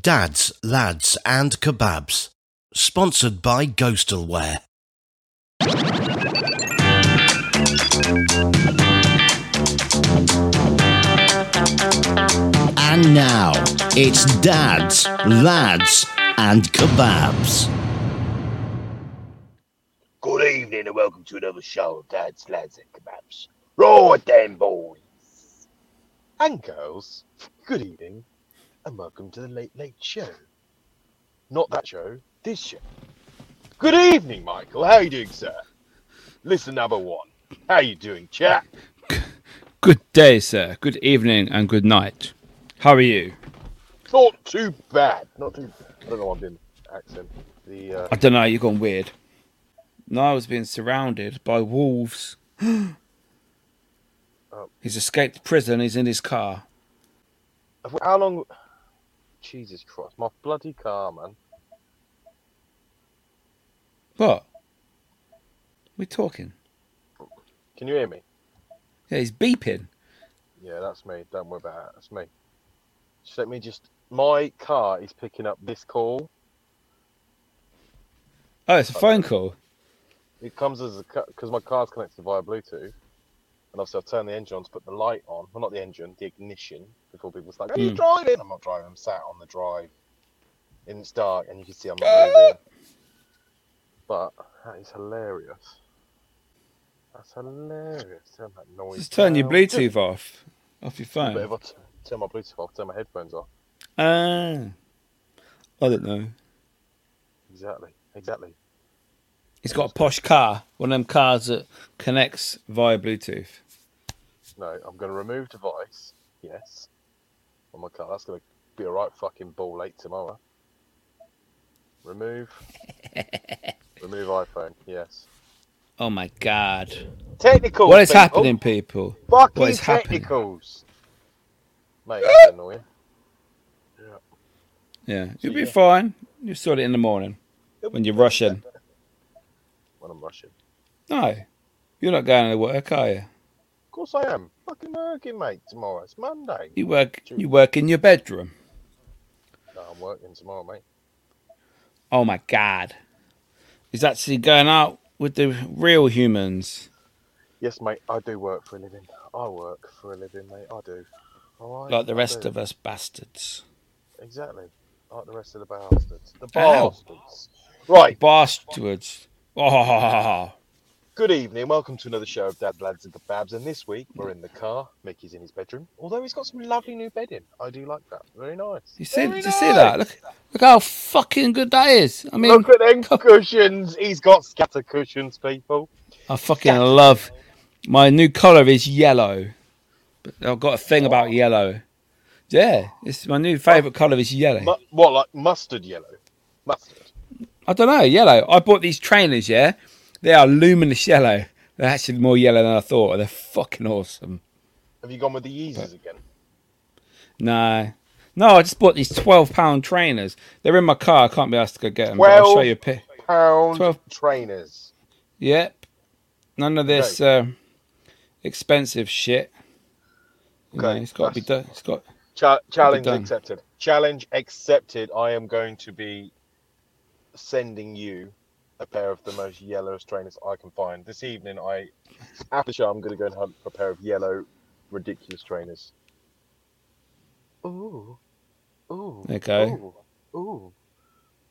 Dads, Lads and Kebabs. Sponsored by Ghostalware. And now, it's Dads, Lads and Kebabs. Good evening and welcome to another show of Dad's Lads and Kebabs. It then, boys. And girls, good evening and welcome to the Late Late Show. Not that show, this show. Good evening, Michael. How are you doing, sir? Listen, number one. How you doing, chap? Good day, sir. Good evening and good night. How are you? Not too bad. Not too I don't know why I'm doing accent. The uh, I don't know, you've gone weird. Niall's being surrounded by wolves. Oh. He's escaped prison, he's in his car. how long Jesus Christ, my bloody car, man. What? We're talking? Can you hear me? Yeah, he's beeping. Yeah, that's me. Don't worry about it. That's me. Just let me just. My car is picking up this call. Oh, it's a phone call. It comes as a because my car's connected via Bluetooth, and obviously I've turned the engine on to put the light on. Well, not the engine, the ignition. Before people start, are you Mm. driving? I'm not driving. I'm sat on the drive. And it's dark, and you can see I'm not moving. But that is hilarious. That's hilarious. Turn that noise. Just turn your down. Bluetooth off. Off your But phone. if I t- turn my Bluetooth off, turn my headphones off. Ah. I don't know. Exactly. Exactly. He's got a posh car. One of them cars that connects via Bluetooth. No, I'm going to remove device. Yes. On my car. That's going to be a right fucking ball late tomorrow. Remove. remove iPhone. Yes. Oh my god. Technical. What is happening, people? Fucking What is happening? technicals. Mate, that's annoying. Yeah, Yeah, you'll So, be yeah. fine. You'll sort it in the morning when you're rushing. When I'm rushing. No, you're not going to work, are you? Of course I am. Fucking working, mate, tomorrow. It's Monday. You work. You work in your bedroom. No, I'm working tomorrow, mate. Oh my god. He's actually going out with the real humans. Yes, mate, I do work for a living. I work for a living, mate. I do. All right. Like the rest of us bastards. Exactly. Like the rest of the bastards. The bastards. Right. Bastards. Oh, Good evening. Welcome to another show of Dad Lads and Kebabs. And this week we're in the car. Mickey's in his bedroom. Although he's got some lovely new bedding. I do like that. Very nice. you see? Very Did you see that? Look, look how fucking good that is. I mean, Look at them cushions. He's got scatter cushions, people. I fucking love. My new colour is yellow. But I've got a thing about oh. yellow. Yeah, it's my new favourite colour is yellow. Mu- what, like mustard yellow? Mustard. I don't know, yellow. I bought these trainers, yeah. They are luminous yellow. They're actually more yellow than I thought. They're fucking awesome. Have you gone with the Yeezys again? No. No, I just bought these twelve pound trainers. They're in my car. I can't be asked to go get them. I'll show 12? you a pic. Pound Twelve. trainers. Yep. None of this uh, expensive shit. You know, Okay, it's got to be done. It's got. Cha- challenge done. accepted. Challenge accepted. I am going to be sending you a pair of the most yellowest trainers I can find. This evening, I after the show, I'm going to go and hunt for a pair of yellow, ridiculous trainers. Ooh, ooh. Okay. you. Ooh,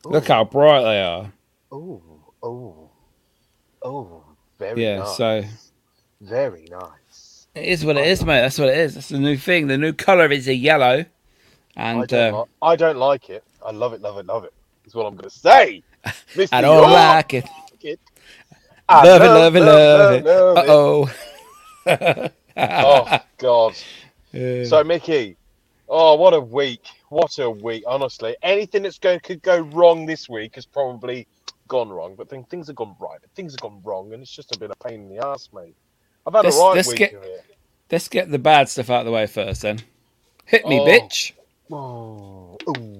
ooh. Look how bright they are. Ooh, ooh, ooh. Very Yeah. nice. So very nice. it is what it is, mate. That's what it is. That's the new thing. The new colour is a yellow, I and don't, uh, li- I don't like it. I love it, love it, love it. Is what I'm going to say. Mr. I don't York. like it. I Love it, love it, love it. love Uh oh. Oh God. Yeah. So Mickey, oh what a week! What a week! Honestly, anything that's going could go wrong this week has probably gone wrong. But then things have gone right. But things have gone wrong, and it's just a pain in the ass, mate. I've had Let's- a right let's week get- of it. Let's get the bad stuff out of the way first, then. Hit me, Oh. bitch. Oh, ooh.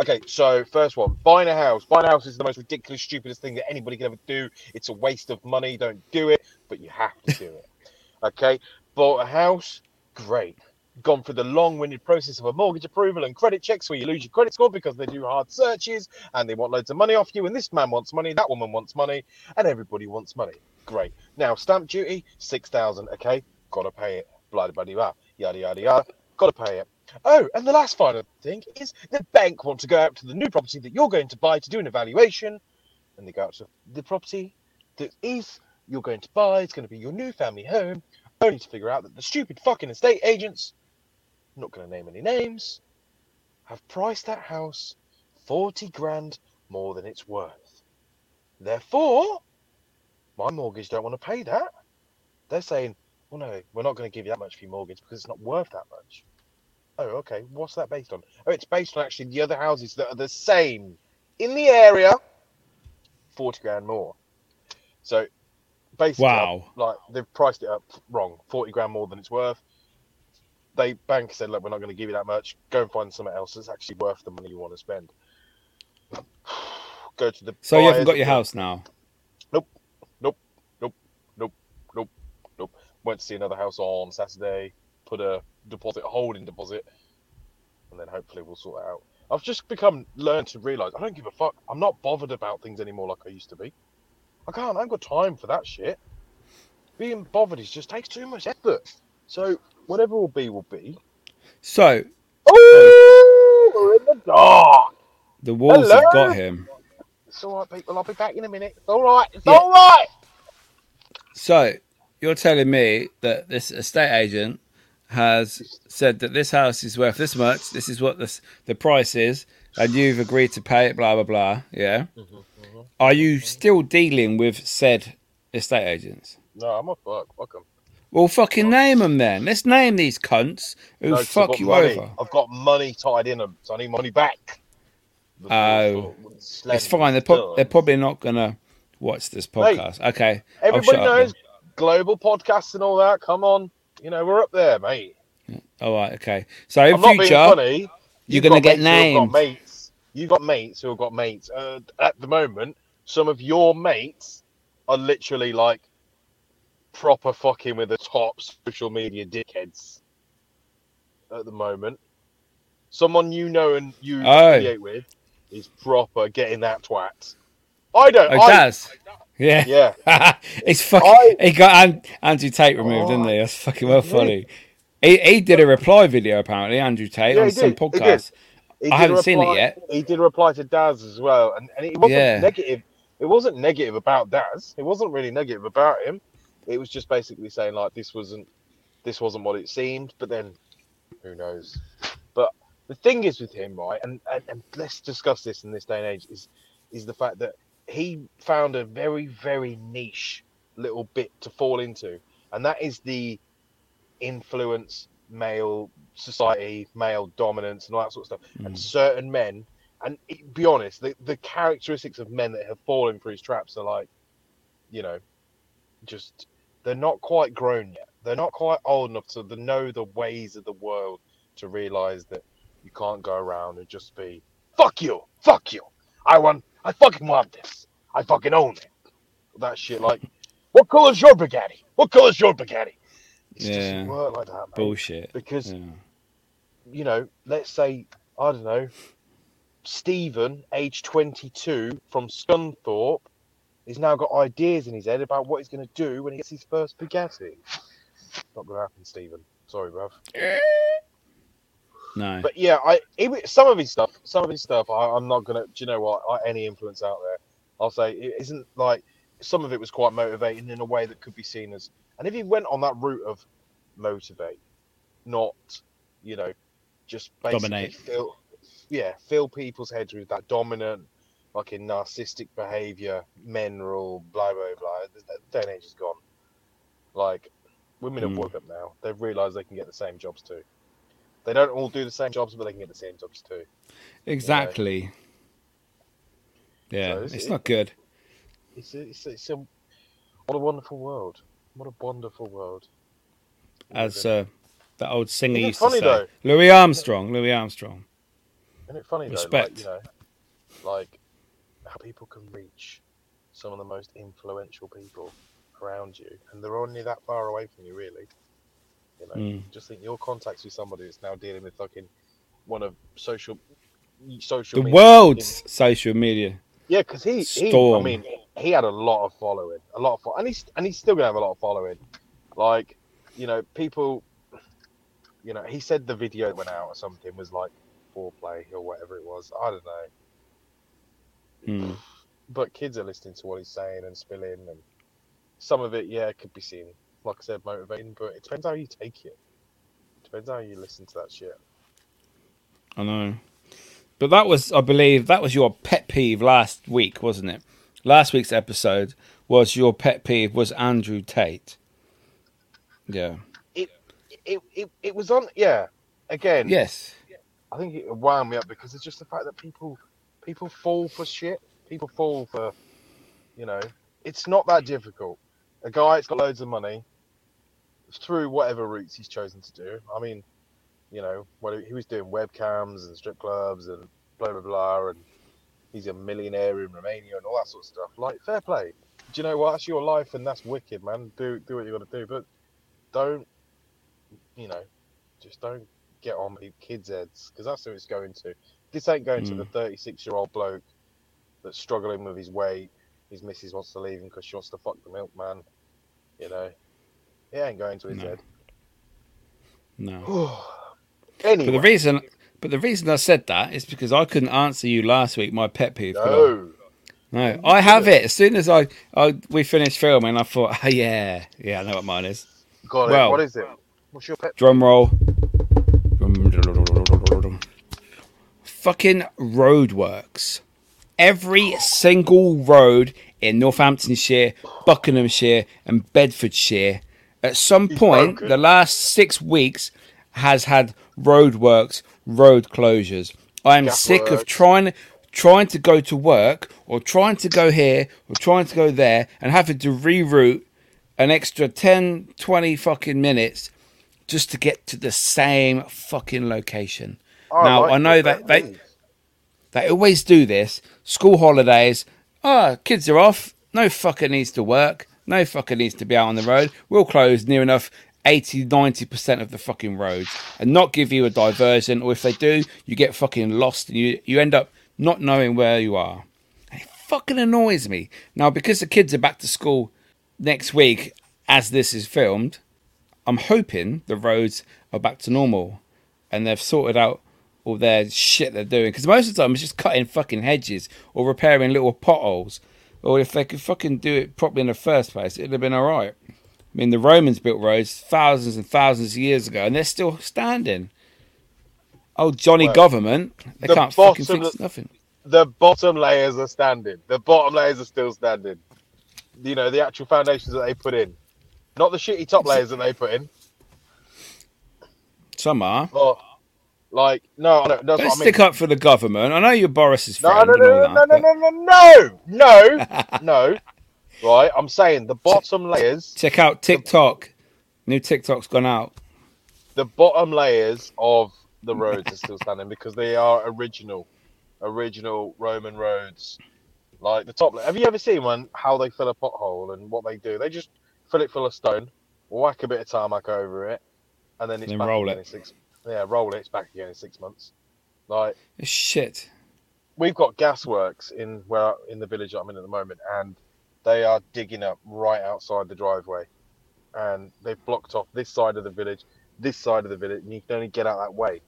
Okay, so first one, buying a house. Buying a house is the most ridiculous, stupidest thing that anybody can ever do. It's a waste of money. Don't do it, but you have to do it. Okay, bought a house, great. gone through the long-winded process of a mortgage approval and credit checks where you lose your credit score because they do hard searches and they want loads of money off you and this man wants money that woman wants money and everybody wants money great now stamp duty 6000 okay gotta pay it blah blah blah yada yada yada gotta pay it oh and the last final thing is the bank want to go out to the new property that you're going to buy to do an evaluation and they go out to the property that is you're going to buy it's going to be your new family home only to figure out that the stupid fucking estate agents I'm not going to name any names, have priced that house 40 grand more than it's worth. Therefore, my mortgage don't want to pay that. They're saying, well, no, we're not going to give you that much for your mortgage because it's not worth that much. Oh, okay. What's that based on? Oh, it's based on actually the other houses that are the same in the area, 40 grand more. So basically, Wow. like they've priced it up wrong, 40 grand more than it's worth they bank said, look, we're not going to give you that much. Go and find something else that's actually worth the money you want to spend. Go to the. So you haven't got your house now. Nope, nope, nope, nope, nope, nope. Went to see another house on Saturday. Put a deposit, a holding deposit, and then hopefully we'll sort it out. I've just become learned to realise I don't give a fuck. I'm not bothered about things anymore like I used to be. I can't. I haven't got time for that shit. Being bothered is just takes too much effort. So whatever will be will be. So Oh, we're in the dark. the wolves have got him. It's all right, people. I'll be back in a minute. It's all right. It's Yeah. all right. So you're telling me that this estate agent has said that this house is worth this much. This is what the the price is, and you've agreed to pay it. Blah blah blah. Yeah. Mm-hmm, Are mm-hmm. you still dealing with said estate agents? No, I'm a fuck. Fuck them. Well, fucking name them then. Let's name these cunts who No, fuck you money. over. I've got money tied in them, so I need money back. Oh. it's fine. They're, pro- they're probably not gonna watch this podcast. okay. Everybody knows global podcasts and all that. Come on, you know we're up there, mate. All right. Okay. So in I'm future, funny. you're You've gonna get named. Got mates. You've got mates who have got mates. Uh, at the moment, some of your mates are literally like proper fucking with the top social media dickheads at the moment. Someone you know and you Oh. with is proper getting that twat. I don't. Oh, I, Daz. Yeah. Yeah. it's fucking. I- He got An- Andrew Tate removed, didn't he? Oh, That's fucking well funny. He, he did a reply video apparently, Andrew Tate, Yeah, on he some did, he did. podcast. He I haven't seen it yet. He did a reply to Daz as well, and, and it wasn't Yeah. negative. It wasn't negative about Daz. It wasn't really negative about him. It was just basically saying like this wasn't this wasn't what it seemed. But then, who knows? But the thing is with him, right? And, and and let's discuss this in this day and age is is the fact that he found a very very niche little bit to fall into, and that is the influence male society, male dominance, and all that sort of stuff. And Mm. certain men, and it- be honest, the, the characteristics of men that have fallen for his traps are like, you know, just they're not quite grown yet. They're not quite old enough to the, know the ways of the world to realize that you can't go around and just be fuck you, fuck you. I want, I fucking want this. I fucking own it. That shit, like, what color's your Bugatti? What color's your Bugatti? It just Yeah. doesn't work like that, mate. Bullshit. Because Yeah. you know, let's say, I don't know, Stephen, age 22, from Scunthorpe, he's now got ideas in his head about what he's going to do when he gets his first Bugatti. Not going to happen, Stephen. Sorry, bruv. No. But yeah, I some of his stuff, some of his stuff, I, I'm not going to. Do you know what? I, any influence out there, I'll say it isn't like some of it was quite motivating in a way that could be seen as. And if he went on that route of motivate, not, you know, just basically Dominate. fill, yeah, fill people's heads with that dominant, fucking narcissistic behavior, men rule, blah blah blah. That day and age is gone. Like, women have Mm. woke up now. They've realised they can get the same jobs too. They don't all do the same jobs, but they can get the same jobs too. Exactly. Yeah, So it's, it's- not good. It's a, it's, a, it's a what a wonderful world. What a wonderful world. As uh, that old singer used funny, to say. though? Louis Armstrong. Louis Armstrong. Isn't it funny respect. though? Like, you know, like how people can reach some of the most influential people around you, and they're only that far away from you, really. You know, Mm. just think your contacts with somebody that's now dealing with fucking one of social social The media- world's social media. Yeah, because he, he, I mean, he had a lot of following, a lot of, fo- and he's and he's still gonna have a lot of following. Like, you know, people, you know, he said the video went out or something was like foreplay or whatever it was. I don't know, Hmm. but kids are listening to what he's saying and spilling, and some of it, yeah, could be seen, like I said, motivating, but it depends how you take it. Depends how you listen to that shit. I know. But that was, I believe, that was your pet peeve last week, wasn't it? Last week's episode was your pet peeve was Andrew Tate. Yeah. It, it, it was on, yeah. Again, Yes. I think it wound me up because it's just the fact that people people fall for shit. People fall for, you know, it's not that difficult. A guy that's got loads of money, through whatever routes he's chosen to do. I mean, you know, what he was doing webcams and strip clubs and blah blah blah, and he's a millionaire in Romania and all that sort of stuff. Like, fair play. Do you know what? That's your life, and that's wicked, man. Do do what you got to do, but don't, you know, just don't get on kids' heads because that's who it's going to. This ain't going to Mm. the 36 year old bloke that's struggling with his weight. His missus wants to leave him because she wants to fuck the milkman. You know, it ain't going to his No. head. No. anyway, But the reason, but the reason I said that is because I couldn't answer you last week. My pet peeve. no, No, I have it. As soon as I, I we finished filming, I thought, oh, yeah, yeah, I know what mine is. got Well- it. What is it? What's your pet? Drum roll. Fucking roadworks. Every single road in Northamptonshire, Buckinghamshire, and Bedfordshire, at some point, the last six weeks, has had roadworks, road closures. I am sick of trying trying to go to work or trying to go here or trying to go there and having to reroute an extra 10 20 fucking minutes just to get to the same fucking location. Now, like I know your that they- they always do this. School holidays oh kids are off. No fucker needs to work. No fucker needs to be out on the road. We'll close near enough 80 90% of the fucking roads and not give you a diversion or if they do you get fucking lost and you, you end up not knowing where you are. And it fucking annoys me. Now because the kids are back to school next week as this is filmed i'm hoping the roads are back to normal and they've sorted out all their shit they're doing because most of the time it's just cutting fucking hedges or repairing little potholes or if they could fucking do it properly in the first place it'd have been all right i mean the romans built roads thousands and thousands of years ago and they're still standing oh johnny Well, government they the can't fucking fix of- nothing the bottom layers are standing. The bottom layers are still standing. You know, the actual foundations that they put in. Not the shitty top layers that they put in. some are Oh, like, no, no that's don't what I mean. stick up for the government i know you're boris's No, friend no, and all no, no, that, no, no, no, no, no, no. Right, I'm saying the bottom layers, check out tiktok new tiktok's gone out the bottom layers of the roads are still standing because they are original, original Roman roads. Like the top. Have you ever seen one? How they fill a pothole and what they do? They just fill it full of stone, whack a bit of tarmac over it, and then it's Then back roll it. six. Yeah, roll it. It's back again in six months. Like shit we've got gasworks in where in the village I'm in at the moment, and they are digging up right outside the driveway, and they've blocked off this side of the village, this side of the village, and you can only get out that way.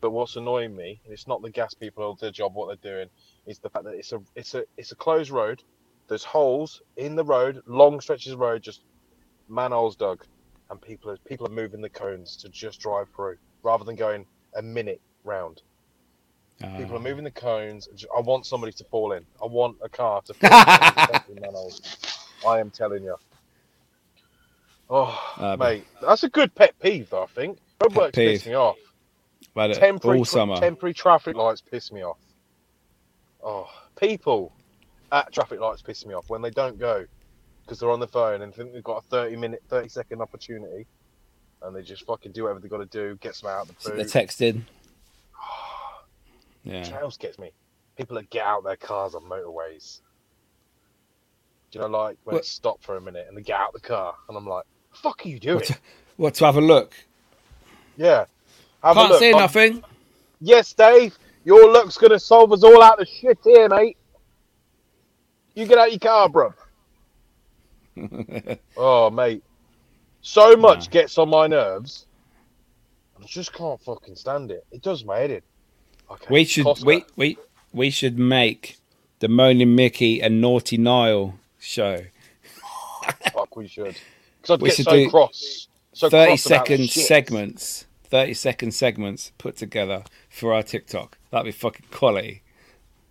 But what's annoying me, and it's not the gas people or their job what they're doing, is the fact that it's a it's a it's a closed road. There's holes in the road, long stretches of road, just manholes dug, and people are people are moving the cones to just drive through rather than going a minute round. People Uh, are moving the cones. I want somebody to fall in. I want a car to fall in. I am telling you. Oh, Uh, mate, that's a good pet peeve, though, I think. Roadworks piss me off. but Temporary, all summer temporary traffic lights piss me off. Oh, people at traffic lights piss me off when they don't go because they're on the phone and think they've got a 30 minute, 30 second opportunity and they just fucking do whatever they've got to do, get some out of the food. they're texted. What Yeah. else gets me? People that get out their cars on motorways. Do you know, like when What- it's stopped for a minute and they get out the car, and I'm like, "Fuck are you doing?" What to, what to have a look? Yeah. Have a Can't look. see nothing. Yes, Dave. Your look's gonna solve us all out of shit here, mate. You get out your car, bro. oh, mate. So much Nah. gets on my nerves. I just can't fucking stand it. It does my head in. Okay. We should Costco. we, we we should make the Moaning Mickey and Naughty Niall show. Fuck, we should. Because I'd We get should so do cross. So Thirty cross second segments. Thirty second segments put together for our TikTok. That'd be fucking quality.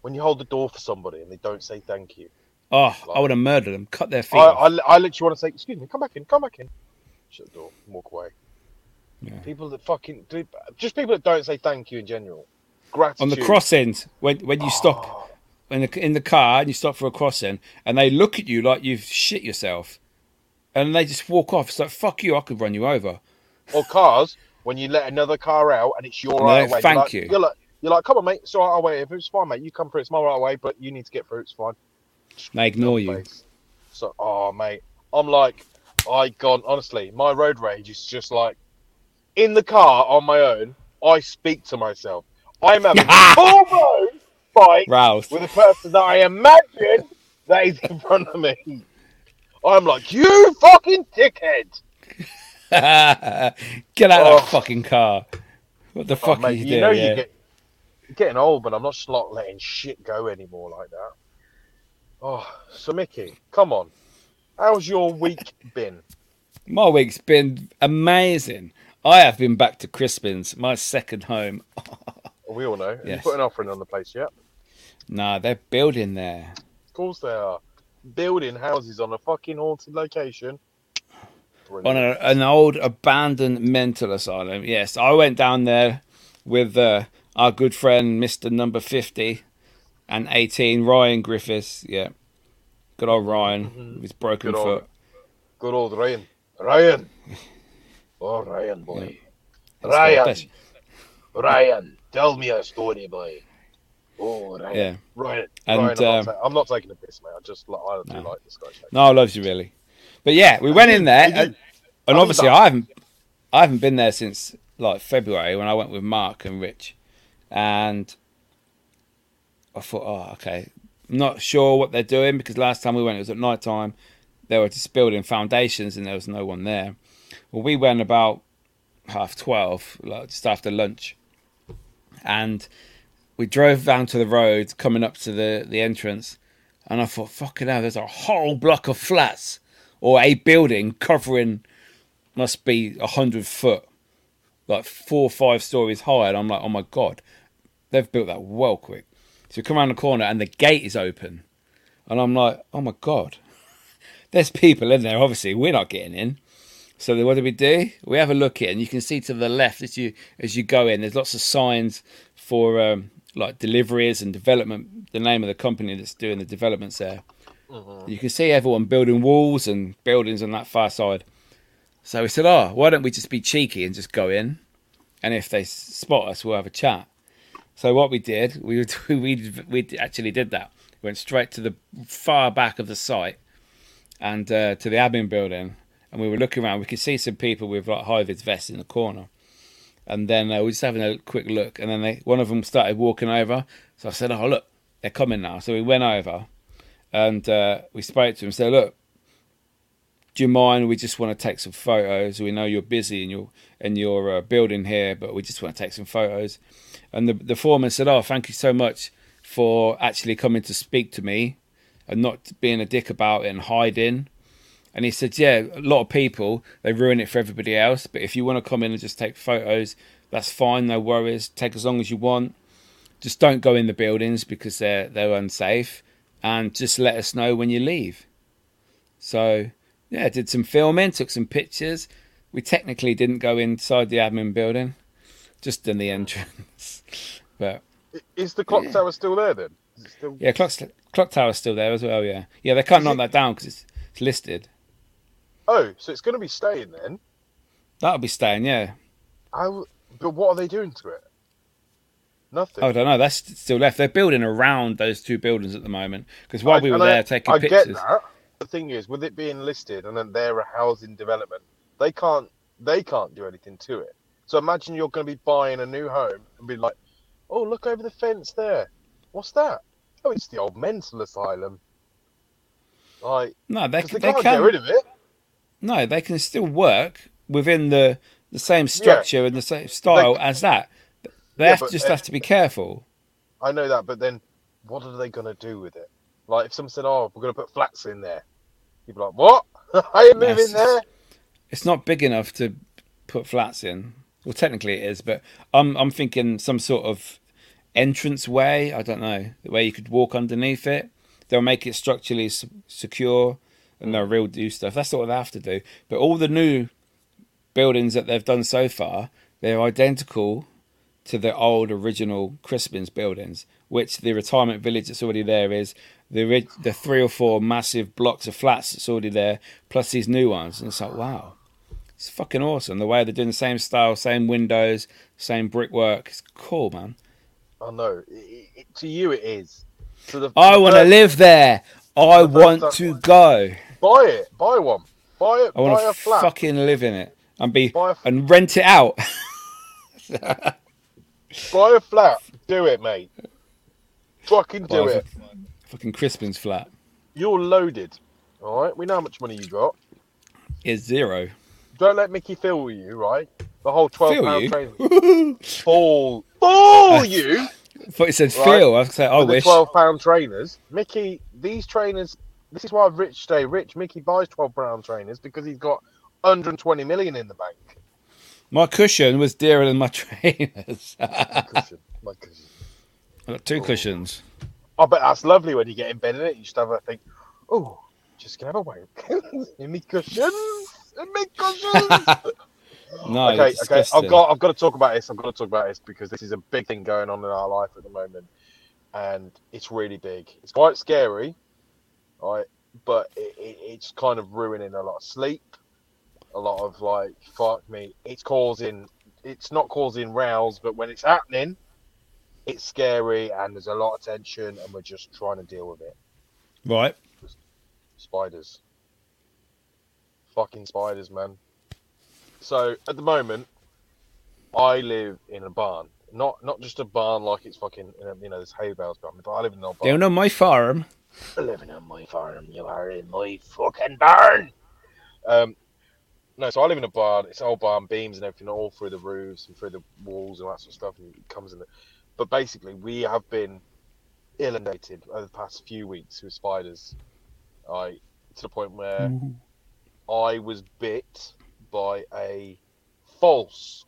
When you hold the door for somebody and they don't say thank you. Oh, I would have murdered them. Cut their feet. I. I, I literally want to say, excuse me, come back in, come back in. Shut the door, walk away. Yeah. People that fucking do, just people that don't say thank you in general. Gratitude On the crossings, when when you stop ah. Oh, in the in the car and you stop for a crossing, and they look at you like you've shit yourself, and they just walk off. It's like fuck you. I could run you over. or cars when you let another car out and it's your And right they of way. thank you're like, you. You're like, you're like, come on, mate. It's all right. I'll wait. If it's fine, mate, you come through. It's my right of way, but you need to get through. It's fine. They ignore you. Face. So, oh, mate, I'm like, I gone. Honestly, my road rage is just like in the car on my own. I speak to myself. I'm having a full blown fight Roused. with a person that I imagine that is in front of me. I'm like, you fucking dickhead. Get out of Oh. that fucking car. What the Oh, fuck are mate, you you doing? know yeah. you get you're getting old, but I'm not just not letting shit go anymore like that. Oh, so Mickey, come on. How's your week been? My week's been amazing. I have been back to Crispin's, my second home. We all know. Have you put an offering on the place yet? Nah, they're building there. Of course they are. Building houses on a fucking haunted location. on a, an old abandoned mental asylum. Yes, I went down there with uh, our good friend Mister Number Fifty and eighteen, Ryan Griffiths. Yeah, good old Ryan Mhm. with his broken Good old- foot. Good old Ryan. Ryan. Oh, Ryan, boy. That's Ryan. Ryan, tell me a story, boy. Oh, Ryan. Yeah, Ryan. And, Ryan I'm, um, not I'm not taking a piss, mate. I just like, I do No. like this guy. no, I loves you really. But yeah, we went in there, and, and obviously. I haven't, I haven't been there since like February when I went with Mark and Rich, and I thought, oh, okay, not sure what they're doing because last time we went it was at night time. They were just building foundations and there was no one there. Well, we went about half twelve, like just after lunch, and we drove down to the road coming up to the the entrance, and I thought, fucking hell, there's a whole block of flats or a building covering must be a hundred foot, like four or five stories high, and I'm like, oh my god, they've built that well quick. So we come around the corner and the gate is open, and I'm like, oh my god, there's people in there. Obviously, we're not getting in. So what do we do? We have a look in. And you can see to the left as you as you go in. There's lots of signs for um, like deliveries and development. The name of the company that's doing the developments there. Mhm. You can see everyone building walls and buildings on that far side. So we said, "Oh, why don't we just be cheeky and just go in? And if they spot us, we'll have a chat." So what we did, we we we actually did that. We went straight to the far back of the site and uh, to the admin building, and we were looking around. We could see some people with like high vis vests in the corner, and then uh, we were just having a quick look. And then they, one of them started walking over. So I said, "Oh, look, they're coming now." So we went over, and uh, we spoke to him. Said, "Look, do you mind? We just want to take some photos. We know you're busy and you're and you're uh, building here, but we just want to take some photos." And the the foreman said, "Oh, thank you so much for actually coming to speak to me, and not being a dick about it and hiding." And he said, "Yeah, a lot of people they ruin it for everybody else, but if you want to come in and just take photos, that's fine. No worries. Take as long as you want. Just don't go in the buildings because they're they're unsafe, and just let us know when you leave." So yeah, did some filming, took some pictures. We technically didn't go inside the admin building, just in the entrance. but Is the clock Yeah. tower still there then? Still... yeah, clock clock tower's still there as well. Yeah, yeah, they can't knock that down because it's, it's listed. Oh, so it's going to be staying then? That'll be staying. Yeah, How... But what are they doing to it? Nothing. I don't know. That's still left. They're building around those two buildings at the moment because while I- we were and I- there taking I pictures, get that. The thing is, with it being listed and then they're a housing development, they can't they can't do anything to it. So imagine you're going to be buying a new home and be like, "Oh, look over the fence there. What's that? Oh, it's the old mental asylum." Like, No, they, can- they they can't can. get rid of it. No, they can still work within the the same structure and the same style as that. They Yeah, have, but, just uh, have to be careful. I know that, but then what are they going to do with it? Like, if someone said, "Oh, we're going to put flats in there," you'd be like, "What? I ain't moving there." It's not big enough to put flats in. Well, technically it is, but I'm I'm thinking some sort of entrance way. I don't know where you could walk underneath it. They'll make it structurally secure, and they'll real do stuff. That's what they have to do. But all the new buildings that they've done so far, they're identical to the old original Crispin's buildings, which the retirement village that's already there is the the three or four massive blocks of flats that's already there, plus these new ones. And it's like, wow, it's fucking awesome. The way they're doing the same style, same windows, same brickwork. It's cool, man. I know. It, it, to you, it is. To the, I want to live there. I the want to go. Buy it. Buy one. Buy it. I want to fucking live in it and be a- and rent it out. Buy a flat. Do it, mate. Fucking do it. fucking Crispin's flat You're loaded. All right. We know how much money you got. is zero. Don't let Mickey fool you, right? The whole twelve Feel pound you? train. Fool. Fool you. I thought you said Right. Phil. I was say, I with the wish. twelve pound trainers. Mickey, these trainers. This is why rich stay rich. Mickey buys twelve pound trainers because he's got 120 million in the bank. My cushion was dearer than my trainers. my Cushion, my cushion. got two oh. cushions. I bet that's lovely when you get in bed in it. You just have a think, oh, just gonna have a wank in me cushions, in me cushions. No, okay, okay. I've got, I've got to talk about this. I've got to talk about this because this is a big thing going on in our life at the moment, and it's really big. It's quite scary, right? But it, it, it's kind of ruining a lot of sleep, a lot of like, fuck me. It's causing, it's not causing rows, but when it's happening, it's scary and there's a lot of tension, and we're just trying to deal with it. Right. Spiders. Fucking spiders, man. So at the moment, I live in a barn. Not not just a barn like it's fucking you know, you know there's hay bales behind me, but I live in a barn. Down on my farm. living on my farm. You are in my fucking barn. Um, no, so I live in a barn. It's an old barn, beams and everything all through the roofs and through the walls and that sort of stuff. And it comes in. The... But basically, we have been inundated over the past few weeks with spiders. I to the point where I was bit by a false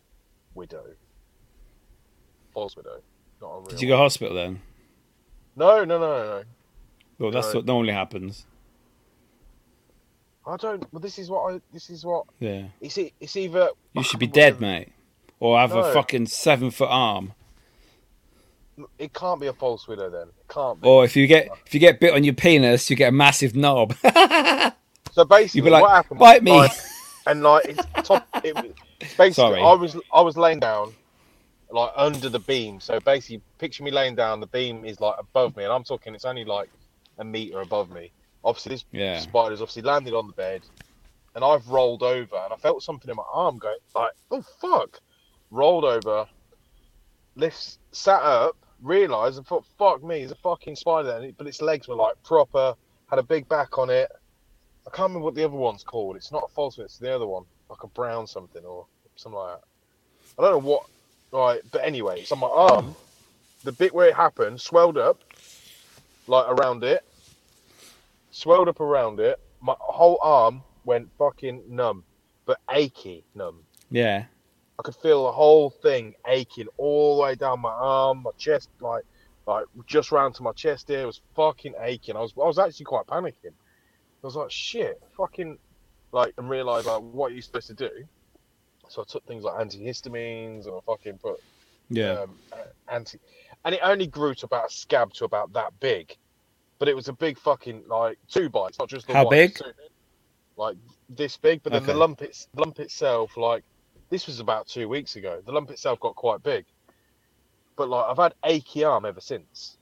widow. False widow, not a real. Did you go to hospital then? No, no, no, no, no. Well, that's No. what normally happens. I don't. Well, this is what I. This is what. Yeah. It's e- it's either You should be dead, mate. Or have a fucking seven foot arm. It can't be a false widow then. It can't be. Or if you get if you get bit on your penis, you get a massive knob. so basically, like, what happened? "Bite me." like- and like, it's top. It, basically, Sorry. I was I was laying down, like under the beam. So basically, picture me laying down. The beam is like above me, and I'm talking. It's only like a meter above me. Obviously, this Yeah. spider's obviously landed on the bed, and I've rolled over, and I felt something in my arm going like, oh fuck, rolled over, lifts, sat up, realised, and thought, fuck me, there's a fucking spider there, but its legs were like proper, had a big back on it. I can't remember what the other one's called. It's not a false it's the other one, like a brown something or something like that. I don't know what. Right, but anyway, it's on my arm. Um, the bit where it happened swelled up, like around it, swelled up around it. My whole arm went fucking numb, but achy numb. yeah. I could feel the whole thing aching all the way down my arm, my chest, like, like just round to my chest. Here it was fucking aching. I was, I was actually quite panicking. I was like, shit, fucking, like, and realised like what are you supposed to do. So I took things like antihistamines, and I fucking put Yeah. um, anti, and it only grew to about a scab to about that big, but it was a big fucking like two bites, not just the How one. big? two- like this big, but then the lump it's lump itself like this was about two weeks ago. The lump itself got quite big, but like I've had achy arm ever since.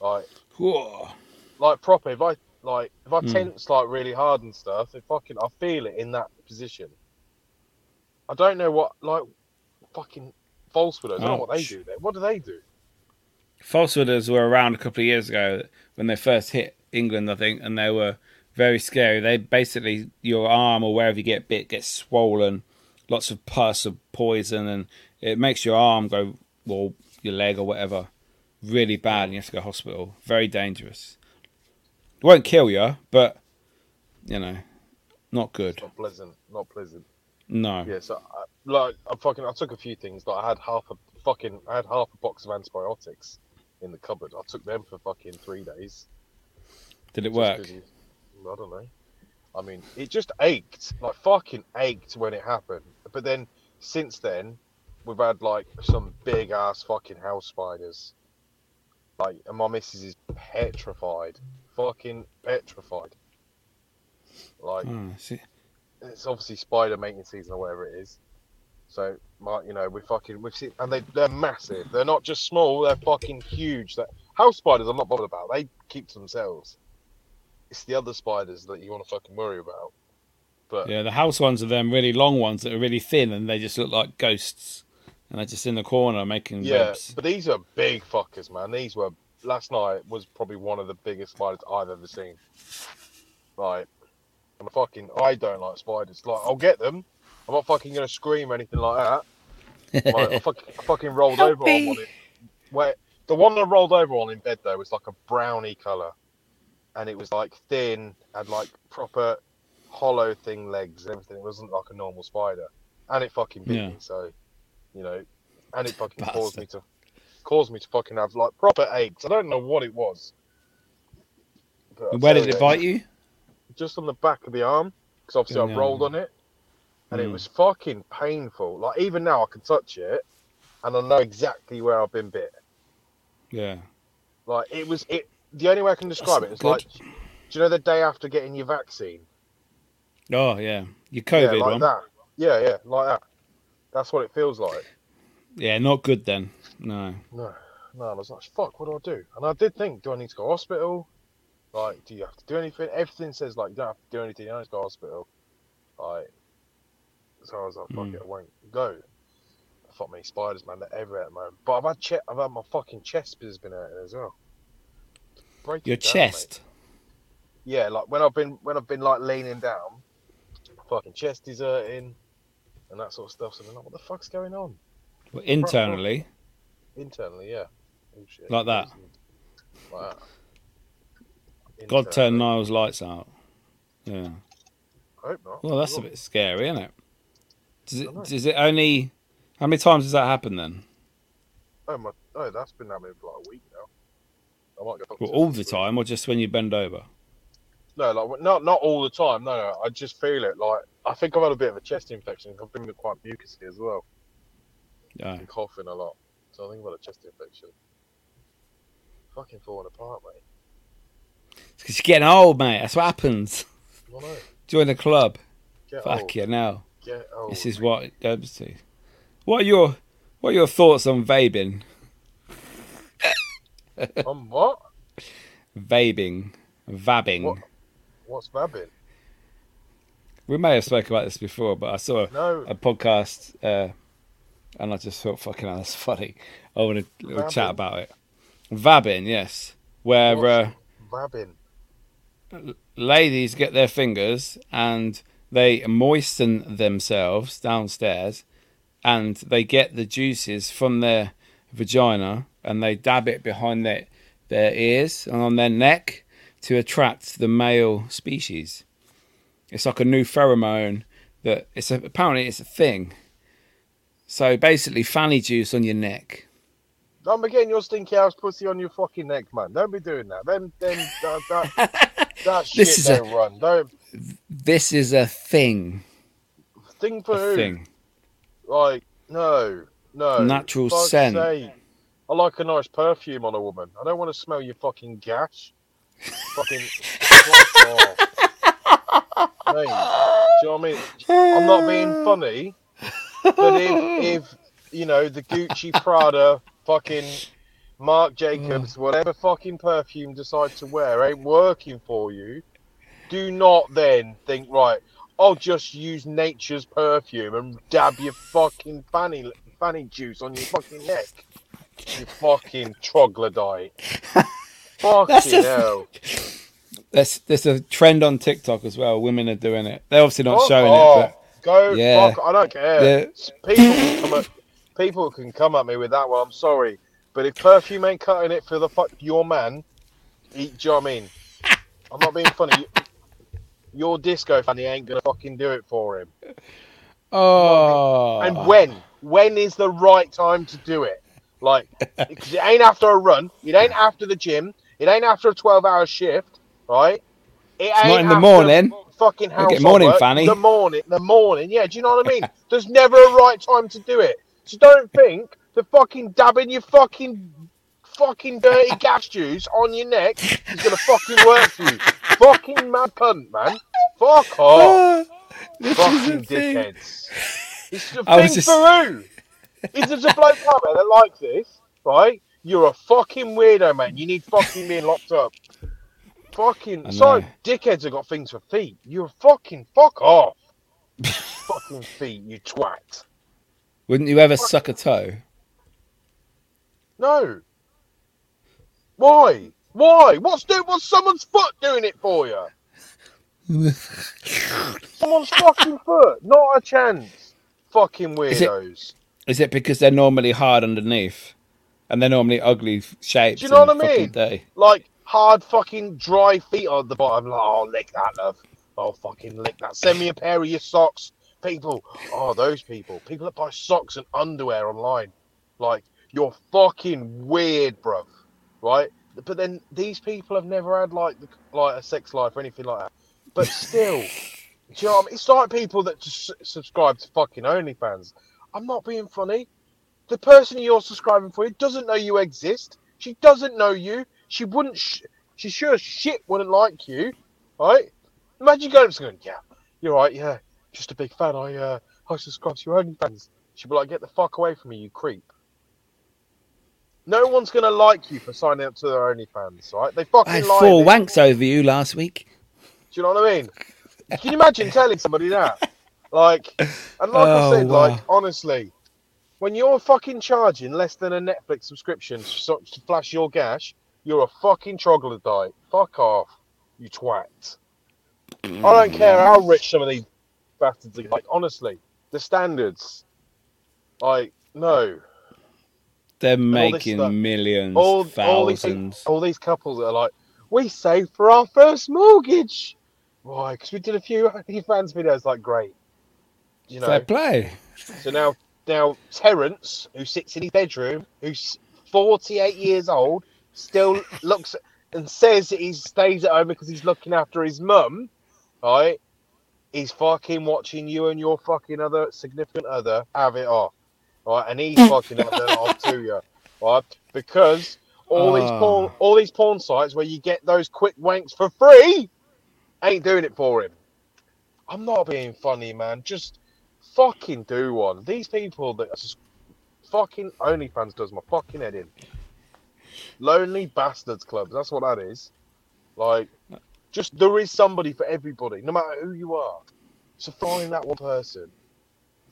Like Whoa. like proper. If I like if I Hmm. tense like really hard and stuff, if I can, I feel it in that position. I don't know what like fucking false falsehood. I don't know what they do there. What do they do? Falsehooders were around a couple of years ago when they first hit England, I think, and they were very scary. They basically your arm or wherever you get bit gets swollen, lots of pus of poison, and it makes your arm go or your leg or whatever really bad, and you have to go to hospital. Very dangerous. It won't kill you, but you know, not good. Not pleasant. Not pleasant. No. Yeah. So I, like I fucking I took a few things. Like I had half a fucking I had half a box of antibiotics in the cupboard. I took them for fucking three days. Did it work? work? 'cause you- I don't know. I mean, it just ached, like fucking ached when it happened. But then, since then, we've had like some big ass fucking house spiders. Like, and my missus is petrified, fucking petrified. Like, ah, see, it's obviously spider mating season or whatever it is. So, my, you know, we fucking we've seen, and they they're massive. They're not just small; they're fucking huge. That house spiders, I'm not bothered about. They keep to themselves. It's the other spiders that you want to fucking worry about. But Yeah, the house ones are them really long ones that are really thin and they just look like ghosts. And they're just in the corner making yeah, webs. but these are big fuckers, man. These were last night was probably one of the biggest spiders I've ever seen. Like, I'm fucking, I don't like spiders. Like, I'll get them. I'm not fucking gonna scream or anything like that. Like, I, fucking, I fucking rolled Help over me. on one. Where the one I rolled over on in bed though was like a browny color, and it was like thin, had like proper hollow thing legs and everything. It wasn't like a normal spider, and it fucking bit Yeah. me. So, you know, and it fucking caused me to caused me to fucking have like proper aches. I don't know what it was. But Where did it bite you? Just on the back of the arm, because obviously I rolled on it, and it Mm. was fucking painful. Like even now, I can touch it, and I know exactly where I've been bit. Yeah. Like it was it. The only way I can describe That's it is good. like, do you know the day after getting your vaccine? Oh, yeah. Your yeah, COVID like one. that. Yeah, yeah, like that. That's what it feels like. Yeah, not good then. No. No, no. I was like, fuck, what do I do? And I did think, do I need to go to hospital? Like, do you have to do anything? Everything says like you don't have to do anything. You don't have to go to hospital. Like, so I was like, fuck Mm. it, I won't go. Fuck me, spiders, man. They're everywhere at the moment. But I've had che- I've had my fucking chest has been hurting as well. Breaking Your down, mate. chest. Yeah, like when I've been when I've been like leaning down, fucking chest is hurting, and that sort of stuff. So I'm like, what the fuck's going on Well, internally. Internally? Yeah, Oh, shit. Like that? Like that. God turn Internally. Niall's lights out. Yeah. I hope not. Well, that's a bit scary, isn't it? Does it, does it only. How many times does that happen then? Oh my! Oh, that's been happening for like a week now. I might go. Well, all the time or just when you bend over? No, like not not all the time. No, no. I just feel it. Like I think I've had a bit of a chest infection. I've been quite mucousy as well. Yeah. and coughing a lot. So I think I've a chest infection. Fucking falling apart, mate. It's because you're getting old, mate. That's what happens. Know. Join the club. Get Fuck old. you now. Get old. This is what it goes to. What are your What are your thoughts on vaping? On what? Vaping, vabbing. What? What's vabbing? We may have spoke about this before, but I saw No. a podcast uh, and I just thought, fucking hell, that's funny. I want to chat about it. Vabbing, yes, where uh, What's vabbing? ladies get their fingers and they moisten themselves downstairs and they get the juices from their vagina and they dab it behind their, their ears and on their neck to attract the male species. It's like a new pheromone that it's a, apparently it's a thing. So basically, fanny juice on your neck. Don't be getting your stinky ass pussy on your fucking neck, man. Don't be doing that. Then, then that, that, that shit This is a- don't run. Don't This is a thing. thing for A who? thing. Like, no, no. Natural scent. sake. I like a nice perfume on a woman. I don't want to smell your fucking gash. fucking. Mate, do you know what I mean? I'm not being funny, but if, if you know the Gucci Prada fucking Marc Jacobs, mm. whatever fucking perfume decide to wear ain't working for you, do not then think right. I'll just use nature's perfume and dab your fucking fanny fanny juice on your fucking neck. You fucking troglodyte. That's fucking a- hell. There's there's a trend on TikTok as well. Women are doing it. They're obviously not Fuck showing off. it, Go Yeah. fuck. I don't care. Yeah. People can come at, people can come at me with that one. I'm sorry, but if perfume ain't cutting it for the fuck your man, eat. Do you know what I mean? I'm not being funny. Your disco fanny ain't gonna fucking do it for him. oh, And when? When is the right time to do it? Like, because it ain't after a run. It ain't after the gym. It ain't after a 12 hour shift, right? It ain't not in the morning. Fucking house morning, Fanny. The morning, the morning. Yeah, do you know what I mean? There's never a right time to do it. So don't think the fucking dabbing your fucking fucking dirty gas juice on your neck is gonna fucking work for you. fucking mad cunt, man. Fuck off. this is Fucking dickheads. It's the thing just- for who? Is there a bloke out there that likes this? Right? You're a fucking weirdo, man. You need fucking being locked up. Fucking sorry, uh, dickheads have got things for feet. You're fucking fuck off. fucking feet, you twat. Wouldn't you ever suck a toe? No. Why? Why? What's do? What's someone's foot doing it for you? Someone's fucking foot. Not a chance. Fucking Is it- weirdos. Is it because they're normally hard underneath, and they're normally ugly shapes? Do you know what I mean? dirty? like hard fucking dry feet on the bottom. Like, oh, lick that, love. Oh, fucking lick that. Send me a pair of your socks. People, oh, those people. People that buy socks and underwear online. Like, you're fucking weird, bruv. Right? But then these people have never had, like, like a sex life or anything like that. But still, you know I mean? It's like people that just subscribe to fucking OnlyFans. I'm not being funny. The person you're subscribing for doesn't know you exist. She doesn't know you. She wouldn't. Sh- she sure as shit wouldn't like you, right? Imagine going up to going, "Yeah, you're right. Yeah, just a big fan. I uh, I subscribe to your OnlyFans." She'd be like, "Get the fuck away from me, you creep." No one's gonna like you for signing up to their OnlyFans, right? They fucking I had four wanks over you last week. Do you know what I mean? Can you imagine telling somebody that? Like, and like Oh, I said, wow. like honestly, when you're fucking charging less than a Netflix subscription to, to flash your gash, you're a fucking troglodyte. Fuck off, you twat. Mm. I don't care how rich some of these bastards are. Like, honestly, the standards. Like, no. They're making stuff. millions, All, all, these, thousands. all these couples are like, we saved for our first mortgage. Why? Because we did a few fans videos. Like, great. You know, Fair play. So now, now Terence, who sits in his bedroom, who's 48 years old, still looks and says that he stays at home because he's looking after his mum, right? He's fucking watching you and your fucking other significant other have it off, right? And he's fucking having it off to you, right? Because all these Oh. porn, all these porn sites where you get those quick wanks for free, ain't doing it for him. I'm not being funny, man. Just fucking do one. These people that fucking OnlyFans does my fucking head in. Lonely bastards clubs. That's what that is. Like, just there is somebody for everybody, no matter who you are. So find that one person.